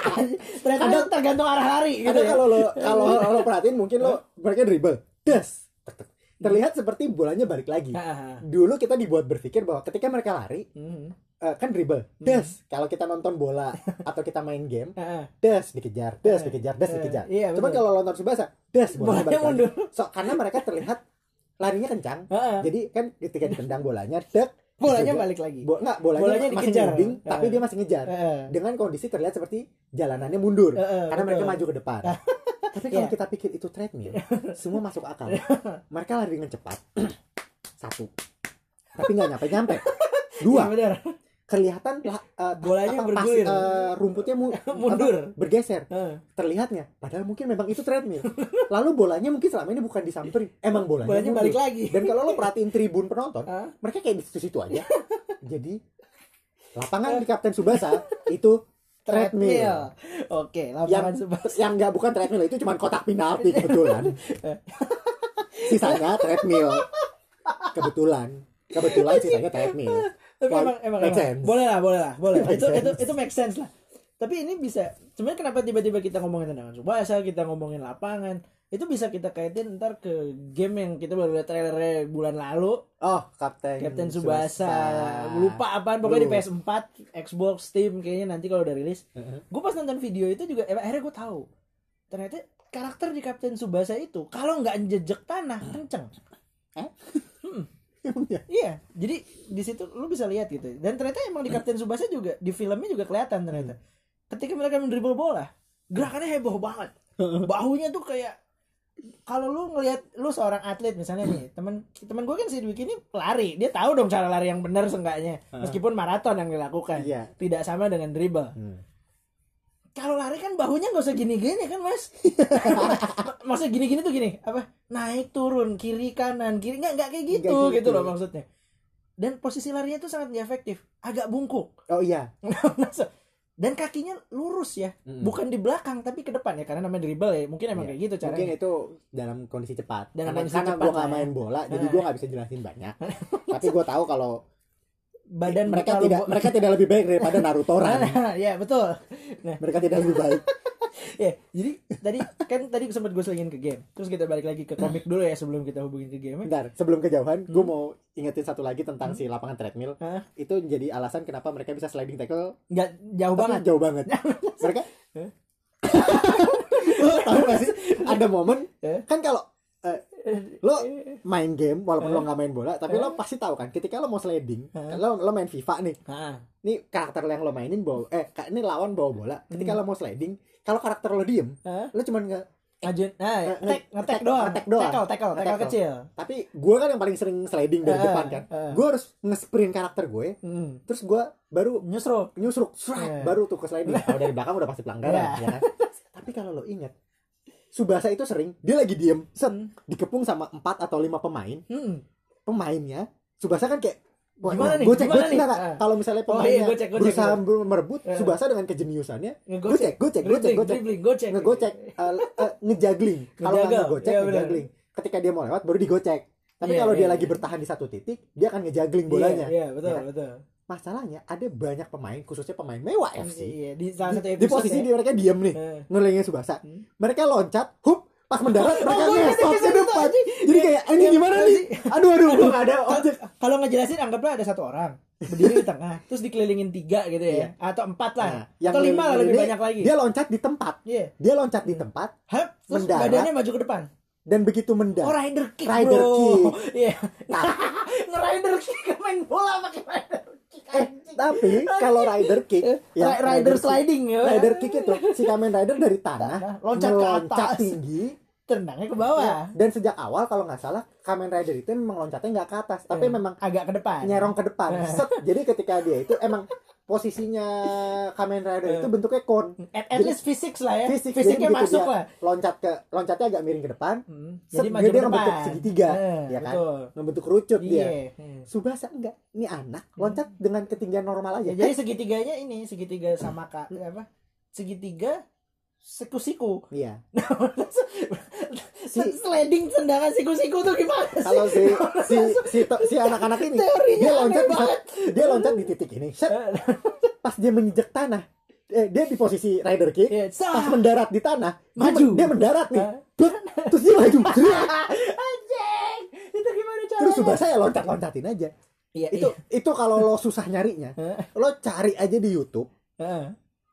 [LAUGHS] Treadmill tergantung arah lari gitu ya. kalau lo kalau lo perhatiin mungkin lo mereka dribble. Tek. Terlihat seperti bolanya balik lagi. Ah, ah, ah. dulu kita dibuat berpikir bahwa ketika mereka lari eh, kan dribble. Das kalau kita nonton bola [LAUGHS] atau kita main game das dikejar das dikejar das dikejar. Iya, betul. kalau nonton Subasa das bolanya balik lagi. so karena mereka terlihat larinya kencang. Jadi kan ketika ditendang bolanya dek bolanya balik lagi. Bo enggak, bolanya, Bolanya masih dikejar. ngebing, tapi dia masih ngejar. Dengan kondisi terlihat seperti jalanannya mundur. Karena mereka maju ke depan. Tapi kalau Iya. kita pikir itu treadmill, [LAUGHS] semua masuk akal. mereka lari dengan cepat. [CLEARS THROAT] Satu. Tapi nggak nyampe-nyampe. [LAUGHS] Dua. Iya, benar kelihatan eh, Bolanya apa, bergulir. eh, rumputnya mu- [LAUGHS] Mundur. apa, bergeser Heeh. terlihatnya padahal mungkin memang itu treadmill lalu bolanya mungkin selama ini bukan disamperin emang bolanya, Bolanya mundur. balik lagi. dan kalau lo perhatiin tribun penonton Hah? mereka kayak di situ-situ aja jadi lapangan di Kapten Subasa itu treadmill Oke, yang yang nggak bukan treadmill itu cuma kotak penalti kebetulan [LAUGHS] sisanya treadmill kebetulan kebetulan sisanya treadmill Tapi emang emang, make emang. sense. boleh lah, boleh lah, boleh. Make itu itu sense. itu make sense lah. Tapi ini bisa sebenarnya kenapa tiba-tiba kita ngomongin tentang Subasa, kita ngomongin lapangan, itu bisa kita kaitin ntar ke game yang kita baru lihat trailernya bulan lalu. Oh Kapten Captain Subasa lupa apaan pokoknya di Lu. PS4 Xbox Steam kayaknya nanti kalau udah rilis. Heeh. gue pas nonton video itu juga eh, akhirnya gue tahu. Ternyata karakter di Captain Subasa itu kalau nggak jejek tanah kenceng. Emang ya? iya. Jadi di situ lu bisa lihat gitu. Dan ternyata emang di Captain Subasa juga di filmnya juga kelihatan ternyata. Ketika mereka mendribble bola gerakannya heboh banget. Bahunya tuh kayak kalau lu ngelihat lu seorang atlet misalnya nih [CLEARS THROAT] temen temen gue kan si Dwiki ini lari. Dia tahu dong cara lari yang benar seenggaknya. Meskipun maraton yang dilakukan. Iya. tidak sama dengan dribble. Hmm. kalau lari kan bahunya nggak usah gini-gini kan mas? [LAUGHS] Maksudnya gini-gini tuh gini apa? Naik turun kiri kanan kiri. Nggak nggak kayak gitu Nggak gitu gitu. loh maksudnya. Dan posisi larinya tuh sangat nggak efektif. Agak bungkuk. Oh iya [LAUGHS] dan kakinya lurus ya Mm. bukan di belakang tapi ke depan ya karena namanya dribble ya mungkin emang Iya. kayak gitu caranya mungkin itu dalam kondisi cepat Dalam karena, kondisi karena gue nggak ya. main bola jadi Nah. gue nggak bisa jelasin banyak [LAUGHS] tapi gue tahu kalau badan mereka tidak mereka tidak lebih baik daripada Naruto Ran. [LAUGHS] Nah, ya betul. Nah. Mereka tidak lebih baik. [LAUGHS] Ya jadi tadi kan tadi sempat gue selingin ke game. Terus kita balik lagi ke komik dulu ya sebelum kita hubungin ke game bentar sebelum kejauhan gue Hmm. mau ingetin satu lagi tentang si lapangan treadmill. Hah? itu jadi alasan kenapa mereka bisa sliding tackle. Nggak jauh banget. jauh banget. Mereka [LAUGHS] tahu gak sih? Ada momen kan kalau eh, lo main game walaupun Hah? lo nggak main bola tapi lo pasti tahu kan ketika lo mau sliding Hah? lo lo main FIFA nih Ah, ini karakter yang lo mainin bawa eh ini lawan bawa bola ketika Hmm. lo mau sliding kalau karakter lo diem ah, lo cuman nge ngajuin nah Nge- ngetek nge- ngetek doang ngetek doang. tackle tackle tackle kecil tapi gue kan yang paling sering sliding dari Ah, depan kan ah. gue harus nge-sprint karakter gue hmm. terus gue baru nyusruk nyusruk Iya. baru tuh ke sliding kalau dari belakang udah pasti pelanggaran Iya. ya kan tapi kalau lo ingat Subasa itu sering dia lagi diem set Hmm. dikepung sama empat atau lima pemain Hmm. pemainnya Subasa kan kayak Wah, Gimana nih? gue cek, gue cek, Ah. Kalau misalnya Oh, pemainnya iya, gocek, gocek, berusaha gocek. ber- merebut, Eh. Subasa dengan kejeniusannya, gocek, gocek, gocek, Dribbling, gocek, dribbling, gocek. ngegocek, eh, eh, ngejagling. Kalau nggak Ngejagal. ngegocek, Iya, ngejagling. Ketika dia mau lewat, baru digocek. Tapi Iya, kalau iya, dia iya. lagi bertahan di satu titik, dia akan ngejagling bolanya. Iya, iya, betul, Ya kan? betul. Masalahnya ada banyak pemain, khususnya pemain mewah FC. Iya, di salah satu Di, episode di posisi ya. dia mereka diem nih, Eh. ngelengin Subasa. Hmm. Mereka loncat, hup, pas mendarat [LAUGHS] mereka gua ingat ngesot ke episode itu, depan. Jadi kayak ini gimana nih? Aduh aduh, nggak ada Kalau- objek. Kalau ngejelasin anggaplah ada satu orang berdiri di tengah, [LAUGHS] terus dikelilingin tiga gitu ya, Iya. atau empat lah, Nah, yang atau lima lah lebih banyak lagi. Dia loncat di tempat. Iya. Dia loncat di tempat Hap, terus Mendarat. badannya maju ke depan. dan begitu mendarat. Oh, rider kick, Rider bro. kick. [LAUGHS] Iya. Nge-rider kick main bola pakai rider. Eh, tapi kalau rider kick, ya, Ri- rider sliding ya. rider kick itu si Kamen Rider dari tanah Loncat ke meloncat atas. tinggi. Tendangnya ke ya, bawah. dan sejak awal kalau nggak salah Kamen Rider itu memang loncatnya nggak ke atas, tapi Iya. memang agak ke depan. nyerong ke depan. Eh. Set. Jadi ketika dia itu emang posisinya Kamen Rider itu bentuknya kon. At, at least fisik lah ya. Fisik, Fisiknya jadi begitu masuk lah. Loncat ke loncatnya agak miring ke depan. Hmm, Set, Jadi maju dia ngebentuk segitiga, Eh, ya kan? Betul. Ngebentuk kerucut Iya. dia. Hmm. Subasa enggak. Ini anak loncat dengan ketinggian normal aja. Ya, jadi segitiganya ini segitiga sama kak apa? Segitiga siku-siku. Iya. [LAUGHS] Si, sliding tendangan siku-siku tuh gimana sih? Kalau si si si, si [LAUGHS] anak-anak ini Teorinya dia loncat di dia loncat di titik ini. Set, [LAUGHS] pas dia menginjak tanah, eh, dia di posisi rider kick. Iya, sah. Pas mendarat di tanah, dia Maju. men- dia mendarat nih. Blek, terus dia maju. Anjing. Itu gimana caranya? Terus Subasa ya loncat-loncatin aja. Iya, Itu itu kalau lo susah nyarinya, lo cari aja di YouTube iya.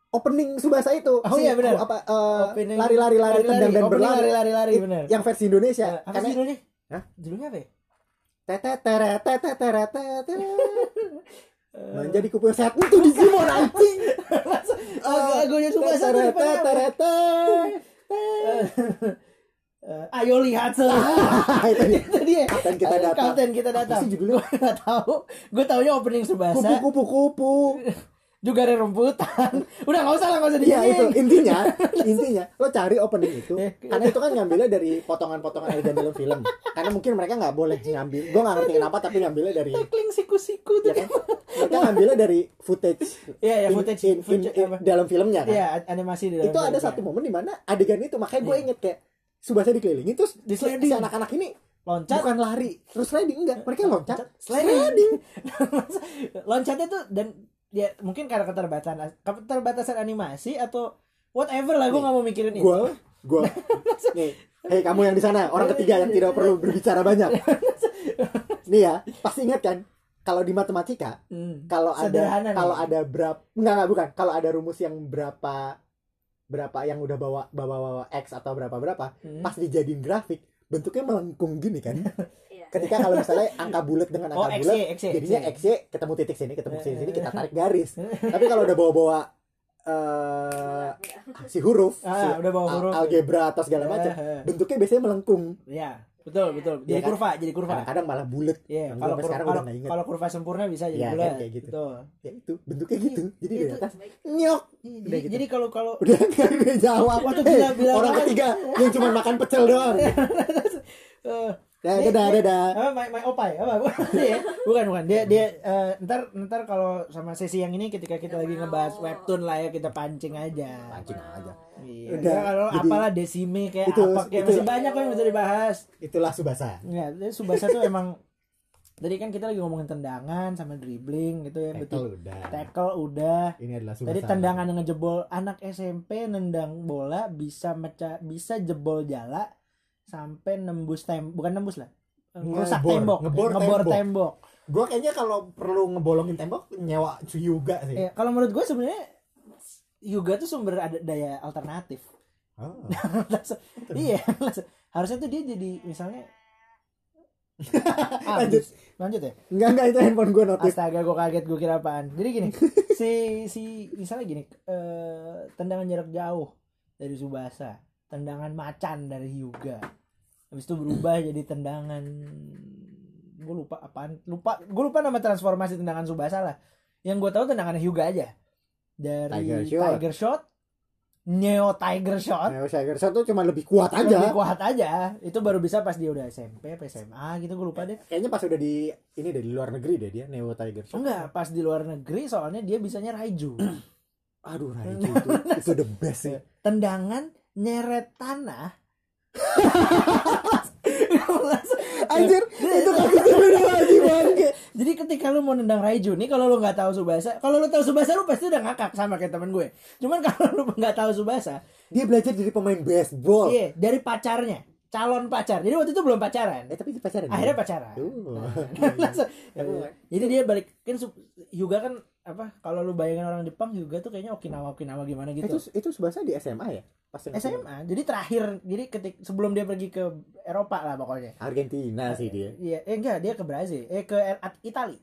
Opening Subasa itu. Oh iya, benar. Apa eh, Opening- lari-lari-lari tendang dan berlari. lari-lari-lari It- benar. Yang versi Indonesia. Apa sih judulnya? Hah? Judulnya apa? Tetet teret tetet teret tetet. Menjadi kupu set itu Digimon anjing. Lagunya Subasa teret. Eh, ayo lihat se itu dia itu dia kapten kita datang Kapten kita Apa datang sih judulnya? gue tahu gue taunya opening kupu Subasa kupu kupu juga ada rumputan. [LAUGHS] Udah nggak usah lah nggak usah Iya itu. Dinyanyiin intinya [LAUGHS] intinya lo cari opening itu. Eh, karena itu kan ngambilnya dari potongan-potongan adegan dalam film. Karena mungkin mereka nggak boleh ngambil. Gue nggak ngerti kenapa tapi ngambilnya dari Kling siku-siku tuh ya kan? mereka ngambilnya dari footage. Iya, ya in- footage, in- in- footage in- apa? dalam filmnya kan? Iya, animasi di dalam itu ada satu momen di mana adegan itu makanya gue Iya. inget kayak Subasa dikelilingin terus Di si, anak-anak ini loncat. bukan lari terus sliding enggak. Mereka loncat. Sliding. sliding. [LAUGHS] Loncatnya tuh dan ya mungkin karena keterbatasan keterbatasan animasi atau whatever lah gue nggak mau mikirin itu gue gue [LAUGHS] nih hei kamu yang di sana orang ketiga yang tidak perlu berbicara banyak [LAUGHS] nih ya pasti ingat kan kalau di matematika Hmm. kalau ada kalau ada berapa enggak enggak bukan kalau ada rumus yang berapa berapa yang udah bawa bawa bawa x atau berapa berapa Hmm. pas dijadiin grafik bentuknya melengkung gini kan Iya. [LAUGHS] ketika kalau misalnya angka bulat dengan oh angka XY bulat jadinya XY. x ketemu titik sini ketemu sini sini kita tarik garis tapi kalau udah bawa bawa eh si huruf ah si udah bawa al- huruf algebra atau segala macam Eh, eh. bentuknya biasanya melengkung ya betul betul Iya jadi kan? kurva jadi kurva kadang-kadang malah bulat Iya, Yang kalau sampai kur- sekarang kalau udah inget. kalau kurva sempurna bisa jadi Iya, kan, bulat. kayak gitu. Betul. ya itu bentuknya gitu jadi dari Itu- atas nyok Udah Jadi, gitu. jadi kalau kalau udah nggak ada jawab Waktu Hei, bilang- orang bilang- ketiga yang cuma makan pecel doang [LAUGHS] eh, Dadah, ini- dadah. apa my, my opai apa bukan [LAUGHS] ya? bukan bukan dia dia eh, ntar ntar kalau sama sesi yang ini ketika kita lagi ngebahas webtoon lah ya kita pancing aja Pancing aja. Iya. Udah, Ya, kalau jadi- apalah desime kayak Itu- apa kayak itu- masih banyak kok yang bisa dibahas Itulah Subasa. ya jadi Subasa tuh emang [LAUGHS] tadi kan kita lagi ngomongin tendangan sama dribbling gitu ya betul Tackle udah. tackle udah Ini adalah Subasa. Tadi tendangan yang ngejebol anak SMP nendang bola bisa mecah bisa jebol jala sampai nembus tem bukan nembus lah rusak Ngebor, tembok ngebor ngebor tembok. tembok. Gue kayaknya kalau perlu ngebolongin tembok nyewa Yuga sih. Ya, kalau menurut gue sebenarnya Yuga tuh sumber ada daya alternatif. Oh. [LAUGHS] iya, harusnya tuh dia jadi misalnya [LAUGHS] Ah, Lanjut. lanjut ya. Enggak enggak itu handphone gue notif. Astaga, gue kaget gue kira apaan. Jadi gini, [LAUGHS] si si misalnya gini, eh, tendangan jarak jauh dari Subasa, tendangan macan dari Hyuga. Habis itu berubah [CLEARS THROAT] jadi tendangan gue lupa apaan lupa gue lupa nama transformasi tendangan Subasa lah yang gue tahu tendangan Hyuga aja dari Tiger Tiger Shot. Shot, Neo Tiger Shot Neo Tiger Shot tuh cuma lebih kuat aja. lebih kuat aja itu baru bisa pas dia udah SMP apa SMA gitu gue lupa deh Kayaknya pas udah di ini deh di luar negeri deh dia Neo Tiger Shot. enggak pas di luar negeri soalnya dia bisanya Raiju [CLEARS THROAT] Aduh Raiju [CLEARS THROAT] itu itu the best sih. tendangan nyeret tanah [LAUGHS] Anjir, itu itu beda lagi bangke. jadi ketika lu mau nendang Raiju nih kalau lu nggak tahu Subasa kalau lu tahu Subasa lu pasti udah ngakak sama kayak temen gue cuman [LAUGHS] kalau lu nggak tahu Subasa Dia belajar jadi pemain baseball. iya dari pacarnya calon pacar jadi waktu itu belum pacaran Eh tapi pacaran. akhirnya dia? pacaran Tuh. [LAUGHS] Langsung- Ya, gua- jadi dia balik kan Hyuga kan apa kalau lu bayangin orang Jepang Hyuga tuh kayaknya Okinawa Okinawa gimana gitu Itu itu Subasa di SMA ya? Pas yang SMA jadi terakhir jadi ketik sebelum dia pergi ke Eropa lah pokoknya Argentina sih dia. Iya, eh enggak dia ke Brazil, eh ke El- At- Itali.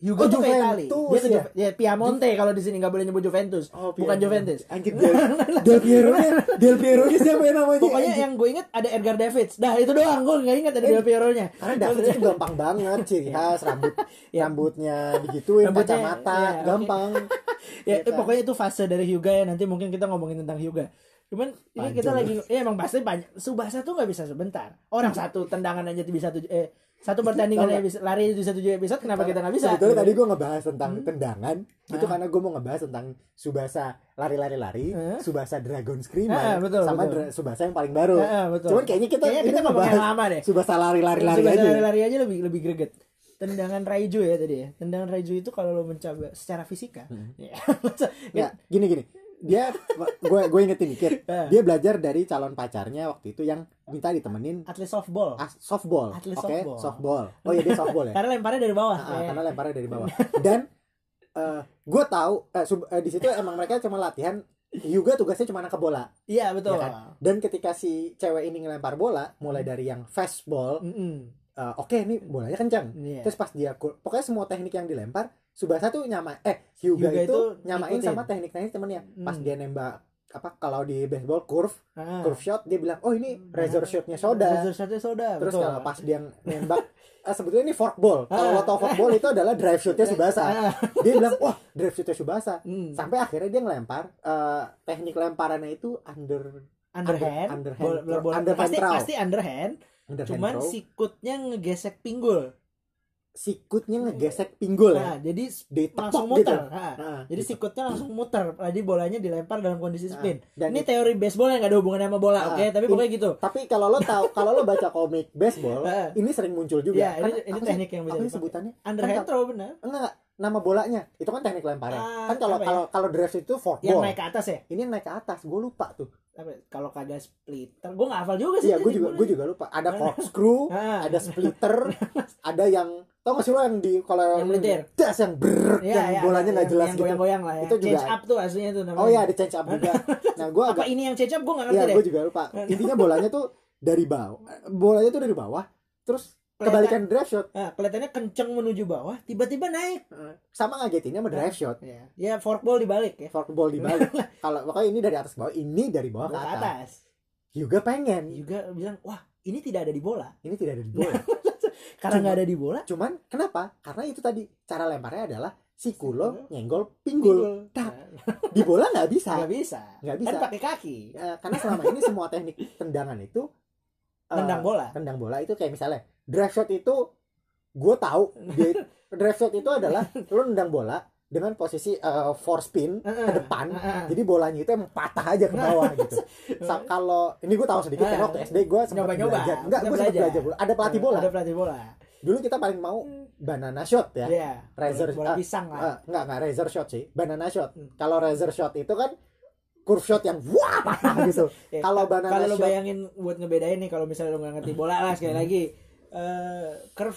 Hyuga Oh, Itali. Juventus, Dia ke ya? Ya, Piemonte kalau di sini nggak boleh nyebut Juventus. Oh, Bukan Piero. Juventus. Anjir Del, [LAUGHS] Del Piero nya Del Piero nya siapa ya namanya? Pokoknya anjir? yang gue inget ada Edgar Davids. Dah itu doang gue nggak inget ada Eh, Del Piero-nya. karena David itu gampang banget ciri khas rambut [LAUGHS] Ya. rambutnya digituin Rambutnya, kacamata ya, oke. gampang [LAUGHS] ya, Iya kan? pokoknya itu fase dari Hyuga ya nanti mungkin kita ngomongin tentang Hyuga. Cuman ini kita Panjang. lagi ya emang pasti banyak Subasa tuh nggak bisa sebentar. Orang satu tendangan aja bisa tujuh eh satu pertandingan bisa lari bisa tujuh episode kenapa kita nggak bisa? sebetulnya Gitu. tadi gue ngebahas tentang Hmm. tendangan itu Ah. karena gue mau ngebahas tentang Subasa lari-lari-lari Eh? Subasa Dragon Ah, Screamer betul, sama betul. Subasa yang paling baru Ah, ah, betul. cuman kayaknya kita Kayaknya kita ngebahas lama deh. Subasa lari-lari-lari Subasa aja lari-lari aja lebih lebih greget. Tendangan Raiju ya tadi ya. Tendangan Raiju itu kalau lo mencoba secara fisika, Hmm. [LAUGHS] ya. ya gini gini dia gue gue ingetin dikit Ah. dia belajar dari calon pacarnya waktu itu yang minta ditemenin atlet softball. as- softball Atlet oke softball. softball oh iya dia softball ya [LAUGHS] Karena lemparnya dari bawah. Ah, ya. karena lemparnya dari bawah [LAUGHS] dan gue tahu eh, sub- eh, di situ emang mereka cuma latihan Yuga tugasnya cuma nangkep bola Iya betul. Ya kan? dan ketika si cewek ini ngelempar bola mulai dari yang fastball Mm-mm. eh, oke ini bolanya kencang Iya. terus pas dia pokoknya semua teknik yang dilempar Subasa tuh nyama eh Hyuga, Hyuga itu, itu nyamain ngikutin. sama teknik-teknik temennya pas Hmm. dia nembak apa kalau di baseball curve Ah. curve shot dia bilang oh ini razor shotnya soda Razor shotnya soda. terus betul. kalau pas dia nembak eh, sebetulnya ini forkball kalau Ah. lo tau forkball itu adalah drive shotnya [LAUGHS] Subasa Ah. dia bilang wah drive shotnya Subasa Hmm. sampai akhirnya dia ngelempar eh, teknik lemparannya itu under underhand, under- underhand bola, bola, throw, bola- underhand pasti throw. pasti underhand, underhand cuman throw. sikutnya ngegesek pinggul. Sikutnya ngegesek pinggul ya Nah, jadi ditepok langsung gitu muter. Nah, Nah, jadi gitu. sikutnya langsung muter. Jadi bolanya dilempar dalam kondisi spin. dan Ini teori baseball yang gak ada hubungannya sama bola, Ah, oke? Tapi ini- pokoknya gitu. tapi kalau lo tahu [LAUGHS] kalau lo baca komik baseball Ah. ini sering muncul juga Ya, ini, ini sih- teknik yang bisa dipakai. sebutannya Underhand Kan throw benar. enggak enggak nama bolanya itu kan teknik lemparnya Ah, kan kalau ya? kalau kalau drive itu Yang forkball naik ke atas ya? ini naik ke atas gue lupa tuh kalau kagak splitter, gue gak hafal juga sih. iya gue juga gue juga lupa ada corkscrew [LAUGHS] Ah. ada splitter [LAUGHS] ada yang tau gak sih lo yang di kalau Yang melintir. das yang ber Iya, yang iya, bolanya ada nggak yang- jelas yang gitu goyang-goyang lah ya. Itu juga- Change up tuh aslinya tuh namanya. oh iya ada change up juga [LAUGHS] nah gue Apa agak ini yang change up gue gak ngerti iya deh. gue juga lupa [LAUGHS] intinya bolanya tuh dari bawah bolanya tuh dari bawah terus kebalikan drive shot Nah, kelihatannya kenceng menuju bawah, tiba-tiba naik. sama ngagetinnya sama drive shot Ya, ya forkball dibalik ya. forkball dibalik [LAUGHS] kalau pokoknya ini dari atas bawah ini dari bawah Ke ke atas atas. juga pengen Juga bilang, wah ini tidak ada di bola. ini tidak ada di bola Karena nggak ada di bola, cuman kenapa karena itu tadi cara lemparnya adalah si kulo nyenggol pinggul pinggul. Tak. Nah, [LAUGHS] di bola nggak bisa nggak bisa. nggak bisa Kan pakai kaki. Eh, karena selama ini semua teknik tendangan itu eh, Tendang bola. tendang bola itu kayak misalnya drive shot itu gue tahu dia [LAUGHS] drive shot itu adalah lo nendang bola dengan posisi eh, force spin ke depan. Heeh. jadi bolanya itu emang patah aja ke bawah gitu. Sa- kalau ini gue tahu sedikit karena waktu SD gue sempat belajar. Enggak gue sempat belajar. dulu ada pelatih bola. Ada pelatih bola. dulu kita paling mau banana shot ya. Iya. Razor- bola ah, pisang lah. Ah, enggak enggak razor shot sih. Banana shot. Hmm. kalau razor shot itu kan curve shot yang wah patah [LAUGHS] gitu. Ya, kalau banana kalau lo shot- bayangin buat ngebedain nih kalau misalnya lo nggak ngerti bola lah sekali lagi. Eh curve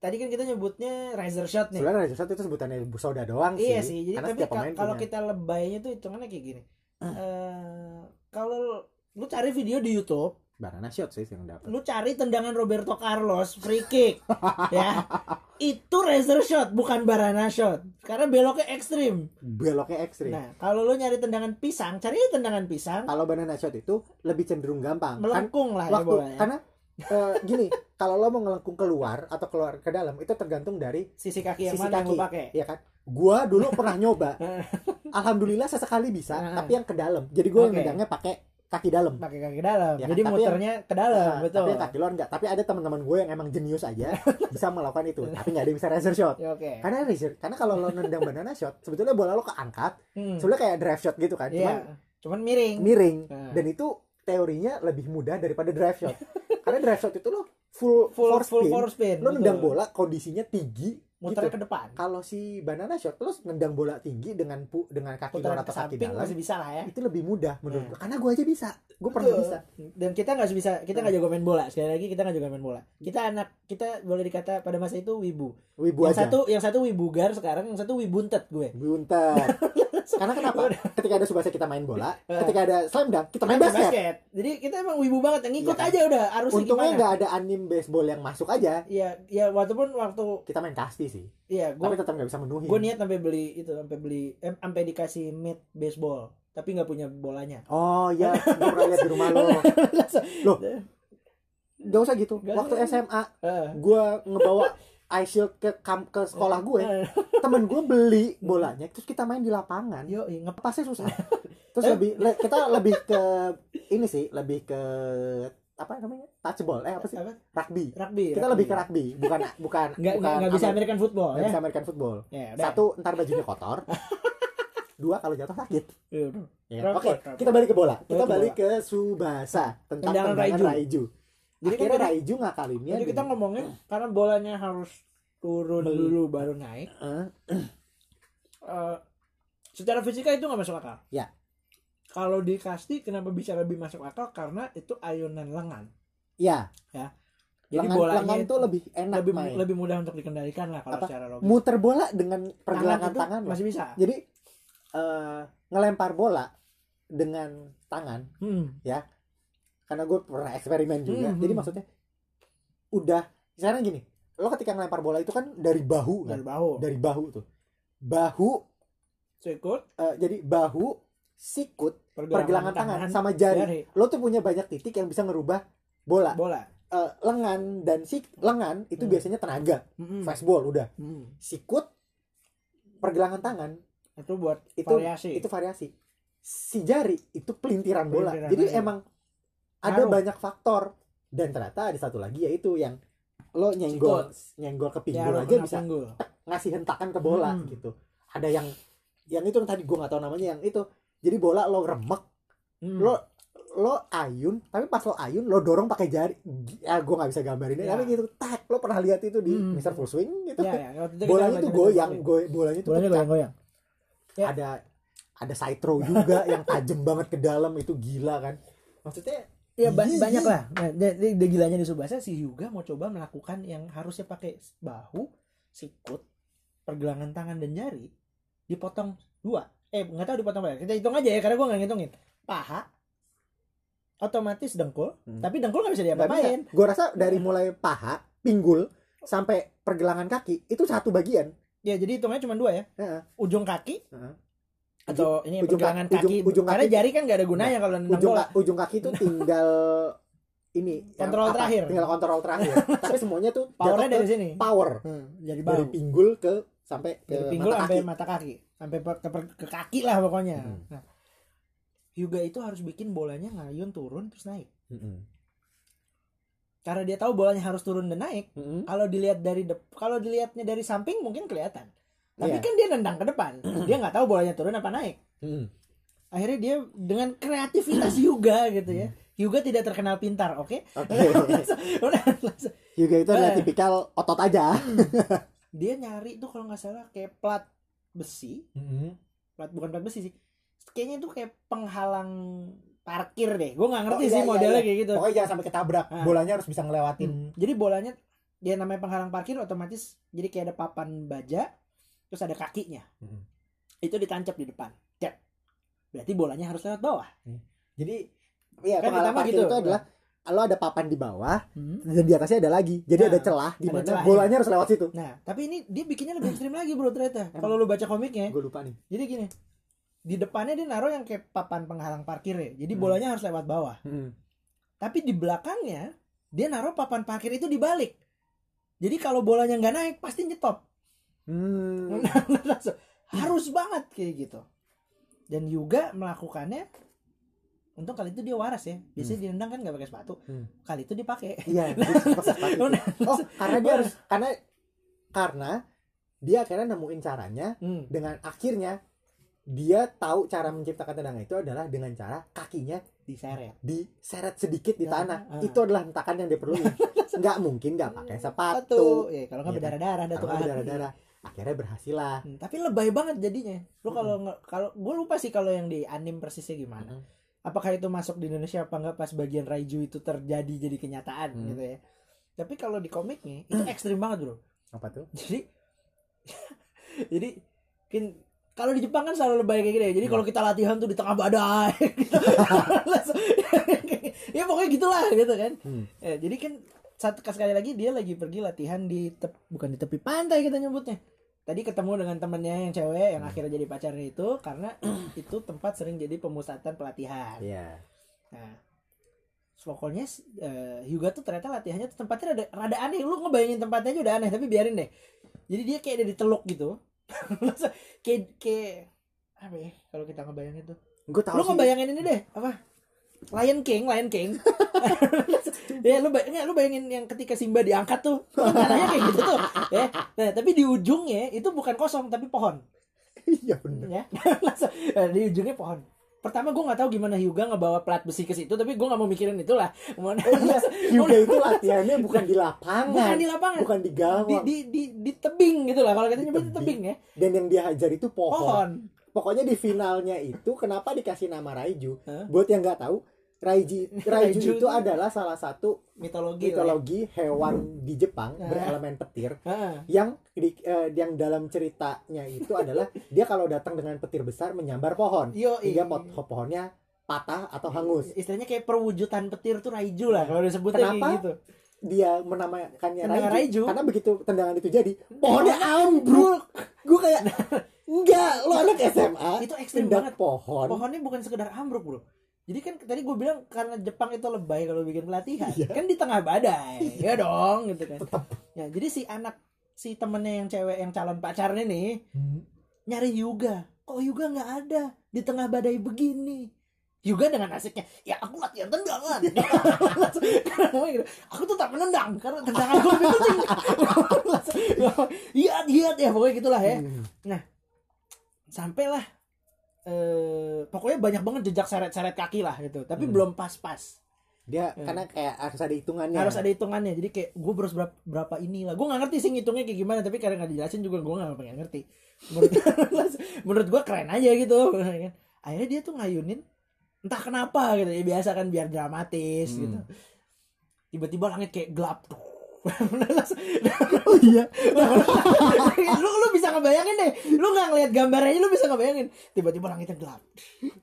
tadi kan kita nyebutnya razor shot nih. Sebenarnya razor shot itu sebutannya soda doang sih iya sih. jadi karena tapi ka- kalau kita lebaynya tuh hitungannya kayak gini. Eh, kalau lu cari video di YouTube banana shot sih yang dapat lu cari tendangan Roberto Carlos free kick [LAUGHS] ya itu razor shot bukan banana shot. Karena beloknya ekstrim. Beloknya ekstrim. Nah kalau lu nyari tendangan pisang cari tendangan pisang. Kalau banana shot itu lebih cenderung gampang. Kan melengkung lah ya waktu bola ya. karena eh, gini kalau lo mau ngelengkung keluar atau keluar ke dalam itu tergantung dari sisi kaki yang sisi mana yang kaki. pakai. Ya kan? Gua dulu [LAUGHS] pernah nyoba. [LAUGHS] Alhamdulillah sesekali bisa Ah. tapi yang ke dalam. Jadi gue yang Oke. nendangnya pakai kaki dalam. Pakai kaki dalam. Ya, jadi tapi muternya ke dalam Ah, betul. tapi yang kaki luar enggak. Tapi ada teman-teman gue yang emang jenius aja [LAUGHS] bisa melakukan itu. Tapi nggak ada yang bisa razor shot. Ya, oke. Karena razor karena kalau lo nendang banana shot sebetulnya bola lo keangkat. Hmm. sebenarnya kayak drive shot gitu kan. Cuman Iya. cuman miring. miring. Nah. dan itu teorinya lebih mudah daripada drive shot. [LAUGHS] Karena drive shot itu lo full full force full spin force spin lo nendang bola kondisinya tinggi muternya gitu. ke depan. Kalau si banana shot terus nendang bola tinggi dengan pu dengan kaki luar muternya ke atau kaki samping dalam masih bisa lah ya. itu lebih mudah menurut Nah. karena gue aja bisa. Gue pernah bisa. Dan kita nggak bisa kita nggak jago main bola. Sekali lagi kita nggak jago main bola. Kita anak kita boleh dikata pada masa itu wibu. Wibu yang aja. satu yang satu wibugar sekarang yang satu wibuntet gue. Buntet [LAUGHS] karena kenapa? Ketika ada subasa kita main bola Eh. ketika ada slam dunk kita main Kita basket, jadi kita emang wibu banget. Yang ngikut kan? aja udah arusnya untungnya nggak ada anim baseball yang masuk aja. Iya, ya walaupun waktu kita main kasti sih iya tapi gue tetap nggak bisa menuhi gue niat sampai beli itu sampai beli eh, sampai dikasih mitt baseball tapi nggak punya bolanya oh iya [LAUGHS] gue pernah lihat di rumah lo Loh. Gak usah gitu. Nggak Waktu usah. SMA, Eh, gue ngebawa ice shield ke kam ke sekolah gue. eh, Temen gue beli bolanya, terus kita main di lapangan. yo inget Pasnya susah. [LAUGHS] Terus lebih le- kita lebih ke ini sih, lebih ke apa namanya? Touchball. Eh apa sih? apa Rugby. rugby Kita lebih ke rugby, bukan [LAUGHS] bukan nggak bukan nggak bisa Amer- American football nggak ya bisa American football. ya udah Satu, ntar bajunya kotor. [LAUGHS] Dua, kalau jatuh sakit. Ya udah. Ya. Oke, repot. kita balik ke bola. Kita Balik ke Subasa tentang Tendangan tendangan Raiju. Raiju. Jadi Akhirnya tadi- Raiju ngakalinnya. Jadi kita ngomongin karena bolanya harus turun Beli. dulu baru naik. Eh, Eh, secara fisika itu nggak masuk akal. Ya. Kalau di kasti kenapa bisa lebih masuk akal? Karena itu ayunan lengan. ya, Jadi lengan, bolanya lengan itu lebih enak lebih main. lebih mudah untuk dikendalikan lah kalau Apa? secara logis. Muter bola dengan pergelangan Tangan tangan. masih bisa. Jadi eh, ngelempar bola dengan tangan Hmm. karena gue pernah eksperimen juga. Hmm, Jadi hmm. maksudnya udah sekarang gini, lo ketika ngelempar bola itu kan dari bahu kan? Dari bahu. Dari bahu tuh. Bahu Sikut. eh, jadi bahu sikut pergelangan tangan sama jari jari. lo tuh punya banyak titik yang bisa ngerubah bola bola Eh, lengan dan si lengan itu Hmm. biasanya tenaga Mm-mm. fastball udah Mm. sikut pergelangan tangan itu buat itu variasi itu variasi si jari itu pelintiran bola Pelintiran jadi aja. emang ada Ngaruh. banyak faktor dan ternyata ada satu lagi yaitu yang lo nyenggol nyenggol ke ya, pinggul lo aja bisa pinggul. ngasih hentakan ke bola Hmm. gitu ada yang yang itu yang tadi gue nggak tahu namanya yang itu jadi bola lo remek Mm. lo lo ayun tapi pas lo ayun lo dorong pakai jari ya gue nggak bisa gambarin Ya. tapi gitu tak lo pernah lihat itu di Hmm. Mr. Full Swing gitu ya, ya, itu bolanya tuh itu goyang goy, bolanya tuh bolanya pecah. goyang-goyang Ya. ada ada side throw juga [LAUGHS] yang tajam banget ke dalam itu gila kan maksudnya ya ba- Iya, banyak iya. lah nah, de- de- gilanya di Subasa si Hyuga mau coba melakukan yang harusnya pakai bahu sikut pergelangan tangan dan jari dipotong dua eh nggak tahu dipotong berapa kita hitung aja ya karena gue nggak ngitungin. Paha. Otomatis dengkul Hmm. tapi dengkul nggak bisa diapa-apain. Gue rasa dari mulai paha pinggul sampai pergelangan kaki itu satu bagian. Ya jadi hitungnya cuma dua ya. Heeh. ujung kaki Heeh. atau ini ujung pergelangan ka- ujung- kaki. ujung karena kaki- jari kan nggak ada gunanya kalau nendang ujung bola. ka- ujung kaki itu tinggal [LAUGHS] ini Kontrol apa? terakhir. tinggal kontrol terakhir. Tapi semuanya tuh powernya dari sini. power. Hmm, jadi dari pinggul ke sampai ke dari pinggul mata sampai kaki. mata kaki sampai ke, ke- ke kaki lah pokoknya Mhm. nah Hyuga itu harus bikin bolanya ngayun turun terus naik Mm-mm. karena dia tahu bolanya harus turun dan naik Mm-mm. kalau dilihat dari kalau dilihatnya dari samping mungkin kelihatan tapi Iya. kan dia nendang ke depan dia nggak tahu bolanya turun apa naik Mm-mm. akhirnya dia dengan kreativitas Hyuga gitu ya Hyuga tidak terkenal pintar oke oke [LAUGHS] Udah, langsung. juga itu adalah Eh. tipikal otot aja [LAUGHS] dia nyari tuh kalau nggak salah kayak plat besi. Plat bukan plat besi sih. Kayaknya itu kayak penghalang parkir deh. Gue nggak ngerti Oh, iya, sih iya, modelnya iya. kayak gitu. Pokoknya jangan sampai ketabrak. Ah. bolanya harus bisa ngelewatin. Hmm, jadi bolanya dia namanya penghalang parkir otomatis jadi kayak ada papan baja terus ada kakinya. Hmm. itu ditancap di depan. Cep. berarti bolanya harus lewat bawah. Jadi ya Kan penghalang pertama parkir gitu. itu adalah lo ada papan di bawah Hmm. dan di atasnya ada lagi. Jadi Nah, ada celah di mana bolanya harus lewat situ. Nah tapi ini dia bikinnya lebih ekstrim lagi bro ternyata. Kalau lu baca komiknya gue lupa nih. jadi gini di depannya dia naruh yang kayak papan penghalang parkir ya. Jadi Hmm. bolanya harus lewat bawah. Tapi di belakangnya dia naruh papan parkir itu dibalik jadi kalau bolanya nggak naik pasti nyetop. Hmm. [LAUGHS] Harus banget kayak gitu. Dan juga melakukannya untung kali itu dia waras ya biasanya direndang kan nggak pakai sepatu Hmm. kali itu dipakai Iya, [LAUGHS] sepatu. Oh, karena dia harus karena karena dia akhirnya nemuin caranya Hmm. dengan akhirnya dia tahu cara menciptakan tendangan itu adalah dengan cara kakinya diseret diseret sedikit di Ya, tanah. ah. Itu adalah hentakan yang dia perluin. [LAUGHS] nggak mungkin nggak pakai satu sepatu. ya kalau nggak Iya kan? berdarah-darah dah tuh Karena ah. berdarah-darah. Akhirnya berhasil lah. Hmm, tapi lebay banget jadinya lu kalau nge- kalau gue lupa sih kalau yang di anim persisnya gimana Hmm. Apakah itu masuk di Indonesia apa enggak pas bagian Raiju itu terjadi jadi kenyataan Hmm. gitu ya tapi kalau di komiknya itu [CLEARS THROAT] ekstrim banget bro Apa tuh? jadi [LAUGHS] jadi kan kalau di Jepang kan selalu lebay kayak gitu ya jadi kalau kita latihan tuh di tengah badai [LAUGHS] gitu. [LAUGHS] Ya pokoknya gitulah gitu kan Hmm. Eh, jadi kan satu sekali lagi dia lagi pergi latihan di tep- bukan di tepi pantai kita nyebutnya tadi ketemu dengan temennya yang cewek yang akhirnya jadi pacarnya itu karena [CLEARS THROAT] itu tempat sering jadi pemusatan pelatihan Iya. Nah, pokoknya eh, Hyuga tuh ternyata latihannya tuh tempatnya rada, rada aneh. Lu ngebayangin tempatnya aja udah aneh, tapi biarin deh. Jadi dia kayak ada di teluk gitu. [LAUGHS] kayak kayak apa ya kalau kita ngebayangin tuh. Tahu Lu sih. ngebayangin ini deh, apa? Lion King, Lion King. [LAUGHS] ya lu bayangin, lu bayangin yang ketika Simba diangkat tuh, tanahnya kayak gitu tuh. Ya. Nah, tapi di ujungnya itu bukan kosong tapi pohon Iya bener. ya [LAUGHS] eh, di ujungnya pohon pertama gue nggak tahu gimana Hyuga ngebawa plat besi ke situ tapi gue nggak mau mikirin itulah Mau- Juga itu latihannya bukan di lapangan. bukan di lapangan Bukan di di, gawang. di, di, di tebing gitu lah kalau kita Di nyebut tebing. tebing ya Dan yang dia hajar itu pohon. pohon Pokoknya di finalnya itu kenapa dikasih nama Raiju? Hah? Buat yang nggak tahu, Raiji, [LAUGHS] Raiju Raiju itu adalah salah satu mitologi lah ya. mitologi hewan di Jepang Ah. berelemen petir Ah, yang di, eh, yang dalam ceritanya itu adalah [LAUGHS] dia kalau datang dengan petir besar menyambar pohon yo hingga pot, pohonnya patah atau hangus. istilahnya kayak perwujudan petir tuh Raiju lah kalau disebutnya Kenapa? gitu Dia menamakannya Tendangan Raiju, Raiju. karena begitu tendangan itu jadi pohonnya ambruk. [LAUGHS] Gue kayak Enggak, lo anak SMA. Itu ekstrim banget. pohon. pohonnya bukan sekedar ambruk bro jadi kan tadi gue bilang karena Jepang itu lebay kalau bikin pelatihan. Iya. kan di tengah badai ya dong gitu kan. Ya jadi si anak si temennya yang cewek yang calon pacarnya nih Hmm. nyari Yuga. Kok Yuga nggak ada? Di tengah badai begini. Yuga dengan asiknya ya aku latihan tendangan. [LAUGHS] Aku tuh tak menendang karena tendangan gue lebih penting. [LAUGHS] Iya iya ya pokoknya gitulah ya. Hmm. sampailah eh pokoknya banyak banget jejak seret-seret kaki lah gitu. Tapi Hmm. belum pas-pas. Dia Hmm. karena kayak harus ada hitungannya. harus ada hitungannya. Jadi kayak gue harus berapa, berapa inilah gue nggak ngerti sih ngitungnya kayak gimana tapi karena nggak dijelasin juga gue nggak pengen ngerti. Menurut [LAUGHS] menurut gue keren aja gitu. [LAUGHS] Akhirnya dia tuh ngayunin entah kenapa gitu. Ya biasa kan biar dramatis Hmm. gitu. Tiba-tiba langit kayak gelap tuh iya. lu lu bisa ngebayangin deh lu nggak ngeliat gambarnya lu bisa ngebayangin tiba-tiba langitnya gelap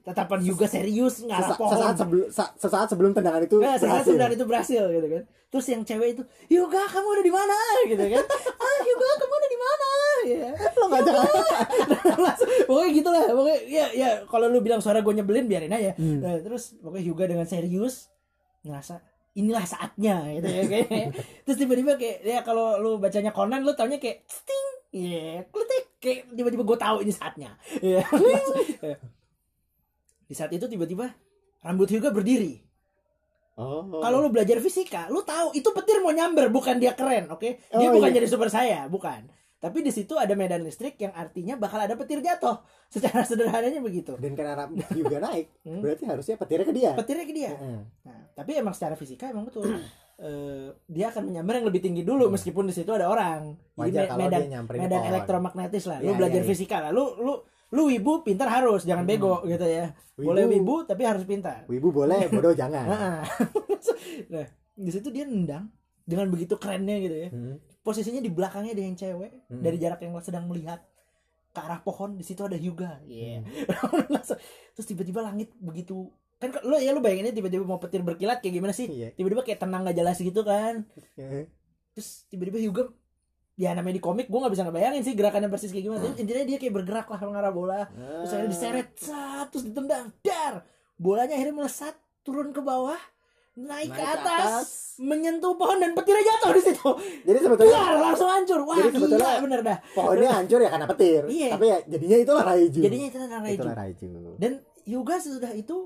tatapan Yuga serius ngarah Sesa- pohon sesaat sebelum sa- sesaat sebelum tendangan itu Nah, saat berhasil. sebenarnya itu berhasil gitu kan. Terus yang cewek itu, Yoga kamu ada di mana? gitu kan. Ah, Yoga kamu ada di mana? Ya. Lo ngajak pokoknya gitu lah. Pokoknya ya ya kalau lu bilang suara gue nyebelin biarin aja. Hmm. Nah, terus pokoknya Yoga dengan serius ngerasa inilah saatnya gitu ya kayaknya. [LAUGHS] Terus tiba-tiba kayak ya kalau lu bacanya Conan lu taunya kayak sting. Iya, kletik kayak tiba-tiba gue tahu ini saatnya. Iya. [LAUGHS] Di saat itu tiba-tiba rambut Hyuga berdiri. Oh. Kalau lu belajar fisika, lu tahu itu petir mau nyamber, bukan dia keren, oke? Dia Oh, bukan iya. jadi super saya, bukan. Tapi di situ ada medan listrik yang artinya bakal ada petir jatuh. [LAUGHS] Secara sederhananya begitu. dan karena juga naik, [LAUGHS] Hmm. berarti harusnya petirnya ke dia. Petirnya ke dia. Heeh. Nah, tapi emang secara fisika emang betul. [CLEARS THROAT] Eh, dia akan menyambar yang lebih tinggi dulu meskipun di situ ada orang. Jadi Wajar kalau medan medan pohon. elektromagnetis lah. Lu Iya, belajar iya, iya. fisika lah. Lu lu lu wibu pintar harus, jangan Hmm. bego gitu ya. Wibu. Boleh wibu tapi harus pintar. Wibu boleh, [LAUGHS] bodoh jangan. Nah, nah, di situ dia nendang dengan begitu kerennya gitu ya. Hmm. Posisinya di belakangnya ada yang cewek Hmm. dari jarak yang sedang melihat ke arah pohon di situ ada Hyuga. Iya. [LAUGHS] Terus tiba-tiba langit begitu kan lo ya lo bayanginnya tiba-tiba mau petir berkilat kayak gimana sih? Iya. Tiba-tiba kayak tenang gak jelas gitu kan. Heeh. Terus tiba-tiba Hyuga ya namanya di komik gue gak bisa ngebayangin sih gerakannya persis kayak gimana. Tapi intinya dia kayak bergerak lah mengarah bola. Terus akhirnya diseret, sat, terus ditendang, dar. Bolanya akhirnya melesat, turun ke bawah, naik, ke, Naik ke atas, atas. menyentuh pohon dan petirnya jatuh di situ. Jadi sebetulnya Keluar, langsung hancur. Wah, Jadi gila sebetulnya- bener dah. pohonnya [LAUGHS] hancur ya karena petir. Iya. Tapi ya jadinya itulah Raiju. Jadinya itu Raiju. itulah Raiju. Dan Hyuga sesudah itu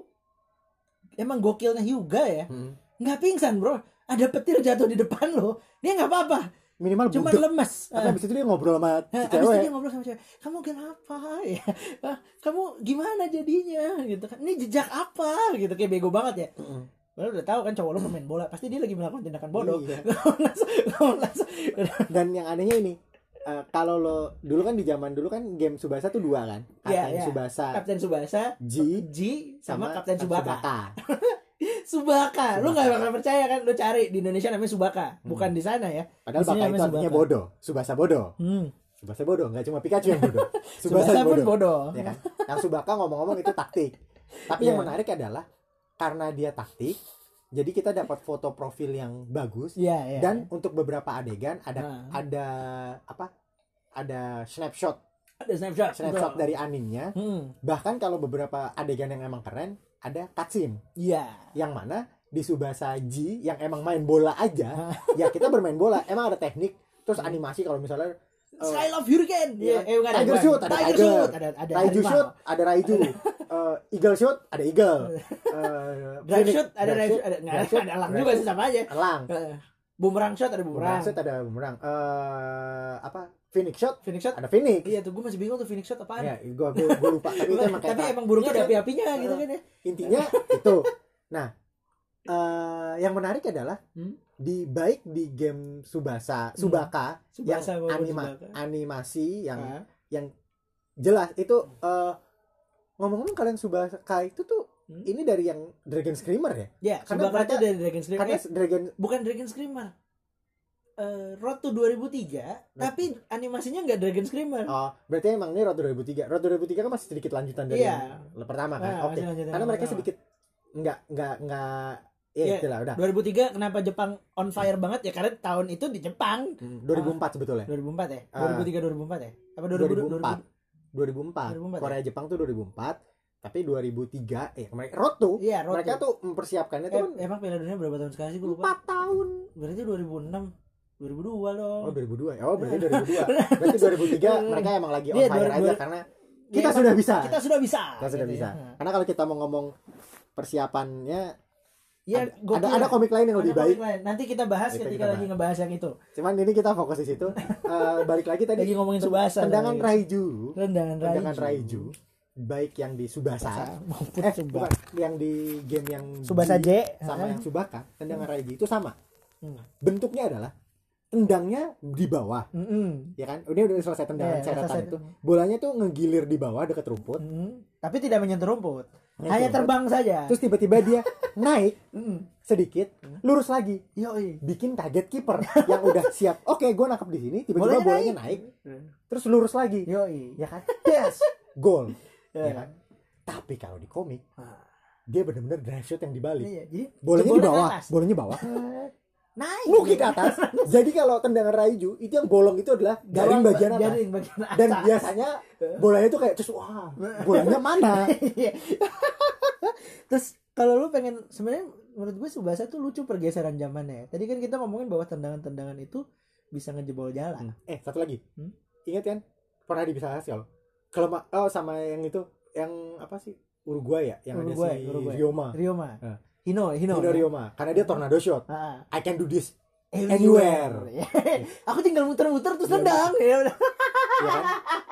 emang gokilnya Hyuga ya. Hmm. Nggak pingsan, Bro. Ada petir jatuh di depan lo. Dia nggak apa-apa. Minimal Cuma budek. lemes. Tapi Ah. habis itu dia ngobrol sama si Nah, abis itu cewek. dia ngobrol sama cewek, kamu kenapa ya? [LAUGHS] Kamu gimana jadinya? Gitu kan? Ini jejak apa? Gitu kayak bego banget ya. Heeh. Padahal udah tahu kan cowok lo pemain bola, pasti dia lagi melakukan tindakan bodoh. Iya. [LAUGHS] Dan yang anehnya ini eh, kalau lo dulu kan di zaman dulu kan game Subasa tuh dua kan. Iya, Kapten iya. Subasa Kapten Subasa, G G sama, Kapten Subaka. Subaka. [LAUGHS] Subaka. Lu Subaka. gak bakal percaya kan? Lu cari di Indonesia namanya Subaka, bukan di sana ya. Padahal Baka itu artinya bodoh. Subasa bodoh. Hmm. Subasa bodoh, nggak cuma Pikachu yang bodoh. [LAUGHS] Subasa pun bodoh. Ya kan? Yang Subaka ngomong-ngomong itu taktik. Tapi yang Iya. menarik adalah karena dia taktik, jadi kita dapat foto profil yang bagus Iya, iya. dan untuk beberapa adegan ada Nah. ada apa? Ada snapshot ada snapshot. snapshot betul. dari animnya. Hmm. Bahkan kalau beberapa adegan yang emang keren ada cutscene Iya. yang mana di Subasa G yang emang main bola aja, ya kita bermain bola. Emang ada teknik, terus animasi kalau misalnya eh, Sky Love Hurricane. Iya. Eh, enggak ada. Tiger shoot, ada Tiger tiger. shoot, ada ada Raiju shoot ada Raiju, [LAUGHS] Eh, Eagle shoot ada Eagle, [LAUGHS] Eh, Drive shoot ada drive shoot, ada enggak ada drive juga sih sama aja. Elang, Eh, Boomerang shot ada bumerang boomerang. shoot ada bumerang, Eh, apa Phoenix shot Phoenix shot. ada Phoenix. Iya tuh gue masih bingung tuh Phoenix shot apaan. Ya, gua, gua, gua lupa. Tapi itu emang kayak Tapi emang burungnya ada Iya, api-apinya gitu kan ya. intinya [LAUGHS] itu. Nah, eh yang menarik adalah Hmm? di baik di game Subasa, Subaka yang Subasa maupun anima, Subaka. animasi yang Ah. jelas itu eh ngomong-ngomong kalian Subaka itu tuh Hmm? ini dari yang Dragon Screamer ya? Ya, Karena Subaka itu dari Dragon Screamer. Karena Eh, Dragon bukan Dragon Screamer. Eh, Road to 2003, tapi animasinya nggak Dragon Screamer. Oh, berarti emang ini Road 2003. Road 2003 kan masih sedikit lanjutan dari Iya. yang pertama kan? Nah, Oke. lanjutan Karena yang mereka pertama. sedikit enggak enggak enggak ya Iya. itulah udah. 2003 kenapa Jepang on fire banget ya karena tahun itu di Jepang Hmm, 2004 sebetulnya. 2004 ya Ah. 2003 2004 ya apa 2000 2004. 2004. 2004 Korea Jepang tuh 2004. Tapi 2003 eh mereka Road tuh Iya, road mereka to. tuh mempersiapkannya tuh Eh, kan emang Piala Dunia berapa tahun sekali sih gue lupa. 4 tahun. Berarti 2006, 2002 dong. Oh 2002 ya. Oh berarti 2002. Berarti 2003 mereka emang lagi on Iya, fire 2002. aja karena Ya, kita emang sudah bisa. Kita sudah bisa. Kita sudah Gitu bisa. ya. Karena kalau kita mau ngomong persiapannya Ya, ada, ada, komik lain yang lebih baik. lain. Nanti kita bahas Kita- ketika kita lagi ngebahas yang itu. Cuman ini kita fokus di situ. [LAUGHS] Eh, balik lagi tadi Lagi ngomongin Subasa. tendangan. Raiju. Tendangan Raiju. Tendangan Raiju. Baik yang di Subasa maupun eh Subasa. bukan yang di game yang Subasa J. sama yang Subaka tendangan Raiju itu sama Hmm. bentuknya adalah tendangnya di bawah Mm-mm. ya kan ini udah selesai tendangan Iya, ceretan selesai. itu bolanya tuh ngegilir di bawah deket rumput Mm-mm. Tapi tidak menyentuh rumput. Hanya terbang saja. terus tiba-tiba dia [LAUGHS] naik sedikit lurus lagi. Yoi. bikin kaget kiper yang udah [LAUGHS] siap. Oke gue nangkep di sini tiba-tiba Bolanya bolanya naik. terus lurus lagi. Yoi. ya kan? Yes. Gol. Ya. ya kan? Tapi kalau di komik Ah. dia benar-benar drive shot yang dibalik Iya, jadi bolanya di bawah. bolanya bawah Naik. Nuki ke atas. Jadi kalau tendangan Raiju itu yang bolong itu adalah garing Gawang- bagian atas. Garing bagian atas. Dan biasanya bolanya itu kayak terus wah, bolanya mana? [LAUGHS] Iya. Terus kalau lu pengen sebenarnya menurut gue Subasa tuh lucu pergeseran zamannya. ya. Tadi kan kita ngomongin bahwa tendangan-tendangan itu bisa ngejebol jalan. eh, satu lagi. Hmm? Ingat kan pernah di bisa hasil. Kalau oh sama yang itu yang apa sih? Uruguay ya, yang Uruguay, ada si Uruguay. Rioma. Rioma. Ah. Hino, Hino. Hino Rioma. Karena dia tornado shot. Ah, I can do this. Anywhere. [LAUGHS] Aku tinggal muter-muter terus Iya. tendang. Ya udah. [LAUGHS] Ya kan?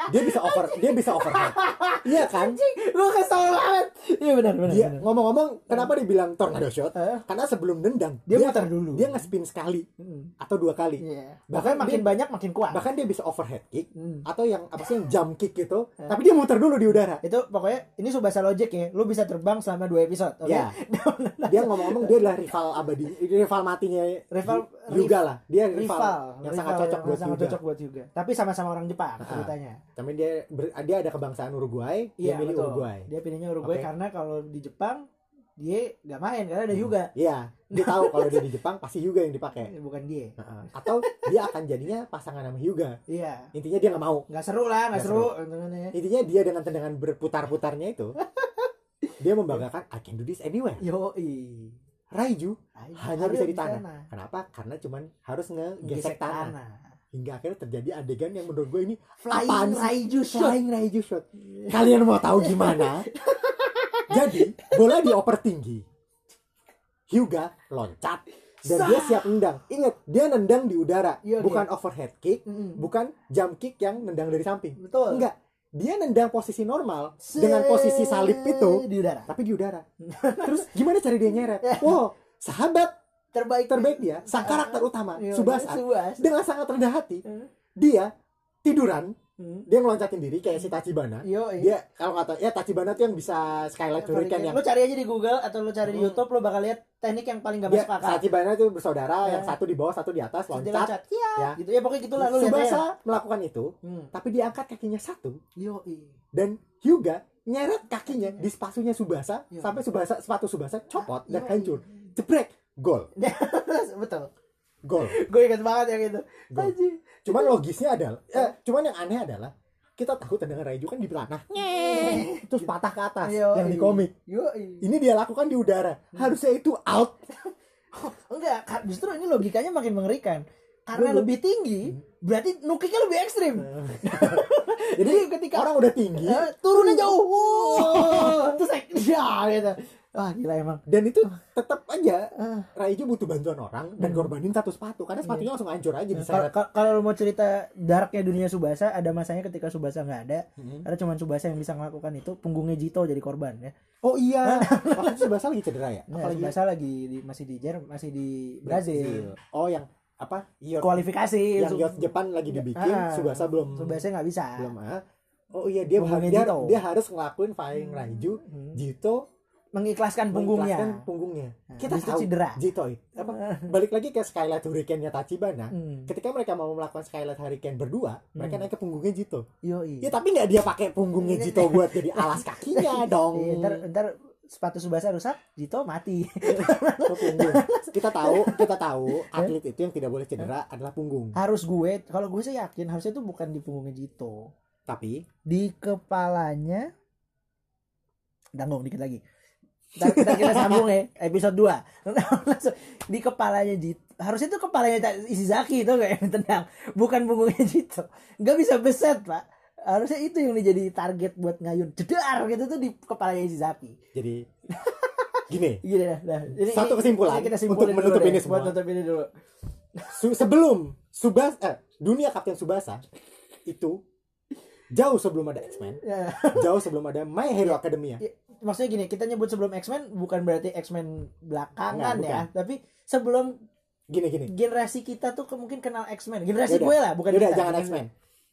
Dia bisa over, dia bisa overhead. Iya kan? Lu kesel banget. Iya benar benar. Dia benar. ngomong-ngomong kenapa dibilang tornado shot? Karena sebelum nendang dia muter dulu. Dia nge-spin sekali Hmm. atau dua kali. Iya. Bahkan Bahkan makin dia- banyak makin kuat. bahkan dia bisa overhead kick Hmm. atau yang apa sih yang jump kick gitu Eh. tapi dia muter dulu di udara Itu pokoknya ini Subasa Logic ya. Lu bisa terbang selama dua episode. Oke. ya [LAUGHS] dia ngomong-ngomong dia adalah rival abadi rival matinya Rival juga lah. Dia rival, rival. Yang rival. sangat cocok yang buat sangat juga cocok buat juga tapi sama-sama orang Jepang Ah. ceritanya. Tapi dia ber- dia ada kebangsaan Uruguay dia iya milih betul. Uruguay. Dia pilihnya Uruguay Oke. karena kalau di Jepang dia nggak main karena ada juga iya. Dia tahu kalau dia di Jepang pasti Hyuga yang dipakai. [LAUGHS] Bukan dia. Atau dia akan jadinya pasangan sama Hyuga iya. Intinya dia nggak mau. Nggak seru lah nggak seru tendangannya. intinya dia dengan tendangan berputar-putarnya itu [LAUGHS] dia membanggakan I can do this anywhere. Yo Raiju hanya bisa di tanah. sana. Kenapa? Karena cuman harus ngegesek gesek tanah. tanah Hingga akhirnya terjadi adegan yang menurut gue ini flying Apaan raiju shot flying Raiju shot. Kalian mau tahu gimana? [LAUGHS] Jadi, bola dioper tinggi. Hyuga loncat dan dia siap nendang. Ingat, dia nendang di udara, Iya, bukan overhead kick, Mm-mm. bukan jump kick yang nendang dari samping. betul Enggak. Dia nendang posisi normal dengan posisi salib itu, di udara tapi di udara. Terus gimana cara dia nyeret? [LAUGHS] Wow, sahabat terbaik terbaik dia, sang karakter utama, Iya, Subasa, Subasa. dengan sangat rendah hati, Hmm. dia tiduran, Hmm. dia ngeloncatin diri kayak si Tachibana. yo Dia kalau kata ya Tachibana tuh yang bisa skylight hurricane yang Lu cari aja di Google atau lu cari di Hmm. YouTube lu bakal lihat teknik yang paling gak masuk akal. Tachibana itu bersaudara Ya. yang satu di bawah, satu di atas dia loncat. Iya. Ya. Gitu ya pokoknya gitulah aja. Subasa melakukan itu, Hmm. tapi dia angkat kakinya satu Yo dan Hyuga nyeret kakinya di sepatunya Subasa Iya. sampai Subasa sepatu Subasa copot dan Yoi. hancur. Jebrek, gol, [LAUGHS] Betul. Gol. [LAUGHS] Gue ingat banget yang itu. Anjing. Cuman logisnya adalah, eh, cuman yang aneh adalah kita tahu tendangan Raiju kan di tanah, terus patah ke atas Yo, yang di komik. Yo. Ini dia lakukan di udara. Harusnya itu out. [LAUGHS] Enggak, justru ini logikanya makin mengerikan. Karena Betul. lebih tinggi, berarti nukiknya lebih ekstrim. [LAUGHS] Jadi ketika orang udah tinggi eh, turunnya jauh, wow. terus ya gitu. Wah gila emang. dan itu tetap aja Ah. Raiju butuh bantuan orang dan Hmm. korbanin satu sepatu karena sepatunya langsung hancur aja diseret. kalau- lu mau cerita darknya dunia Subasa, ada masanya ketika Subasa nggak ada, Hmm. karena cuma Subasa yang bisa melakukan itu, punggungnya Jito jadi korban ya. Oh iya, [LAUGHS] waktu Subasa lagi cedera ya? Nah, Apalagi Subasa lagi di, masih di Jer, masih di Brazil. Oh yang apa? Youth, Kualifikasi. yang Youth Jepang lagi dibikin, Ah, Subasa belum Subasa nggak bisa. belum ah. Oh iya dia dia, Jito. dia harus ngelakuin Flying Raiju, Hmm. Jito Mengikhlaskan mengikhlaskan punggungnya. punggungnya. Nah, Kita tahu cedera. Jito apa? [LAUGHS] Balik lagi ke Skylight Hurricane-nya Tachibana. Hmm. Ketika mereka mau melakukan Skylight Hurricane berdua, mereka Hmm. naik ke punggungnya Jito. Yoi. Ya tapi nggak dia pakai punggungnya Jito buat jadi alas kakinya [LAUGHS] dong. Iya, ntar, ntar sepatu Subasa rusak, Jito mati. [LAUGHS] Punggung. Kita tahu, kita tahu atlet itu yang tidak boleh cedera adalah punggung. Harus gue, kalau gue sih yakin harusnya itu bukan di punggungnya Jito. Tapi di kepalanya tanggung dikit lagi Ntar, ntar kita sambung ya episode 2 Langsung, di kepalanya Jito harusnya itu kepalanya Ishizaki itu kayak yang tendang bukan punggungnya Jito nggak bisa beset pak. Harusnya itu yang jadi target buat ngayun jedar gitu tuh di kepalanya Ishizaki. Jadi gini, [LAUGHS] gini dah, dah. Jadi, Satu kesimpulan kita untuk menutup deh, ini semua. buat nutup ini dulu. Su- sebelum Subasa eh, dunia Kapten Subasa itu jauh sebelum ada X-Men, ya. jauh sebelum ada My Hero Academia. Ya, maksudnya gini kita nyebut sebelum X-Men bukan berarti X-Men belakangan ya tapi sebelum Gini gini. generasi kita tuh mungkin kenal X-Men generasi Yaudah. gue lah bukan Yaudah kita. jangan X-Men.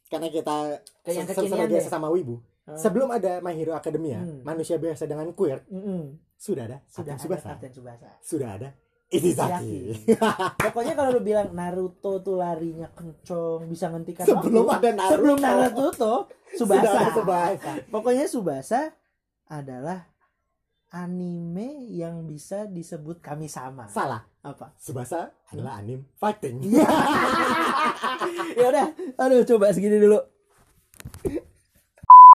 Karena kita se- sebagai deh. sesama wibu. Hmm. Sebelum ada My Hero Academia, Hmm. manusia biasa dengan queer Mm-mm. sudah ada sudah ada Subasa. Subasa Sudah ada Ishizaki. pokoknya kalau lu bilang Naruto tuh larinya kenceng bisa ngentikan Sebelum waktu. ada Naruto. sebelum Naruto ada Subasa Subasa. pokoknya Subasa adalah anime yang bisa disebut kami sama Salah. apa Subasa adalah anime fighting. [LAUGHS] ya udah aduh coba segini dulu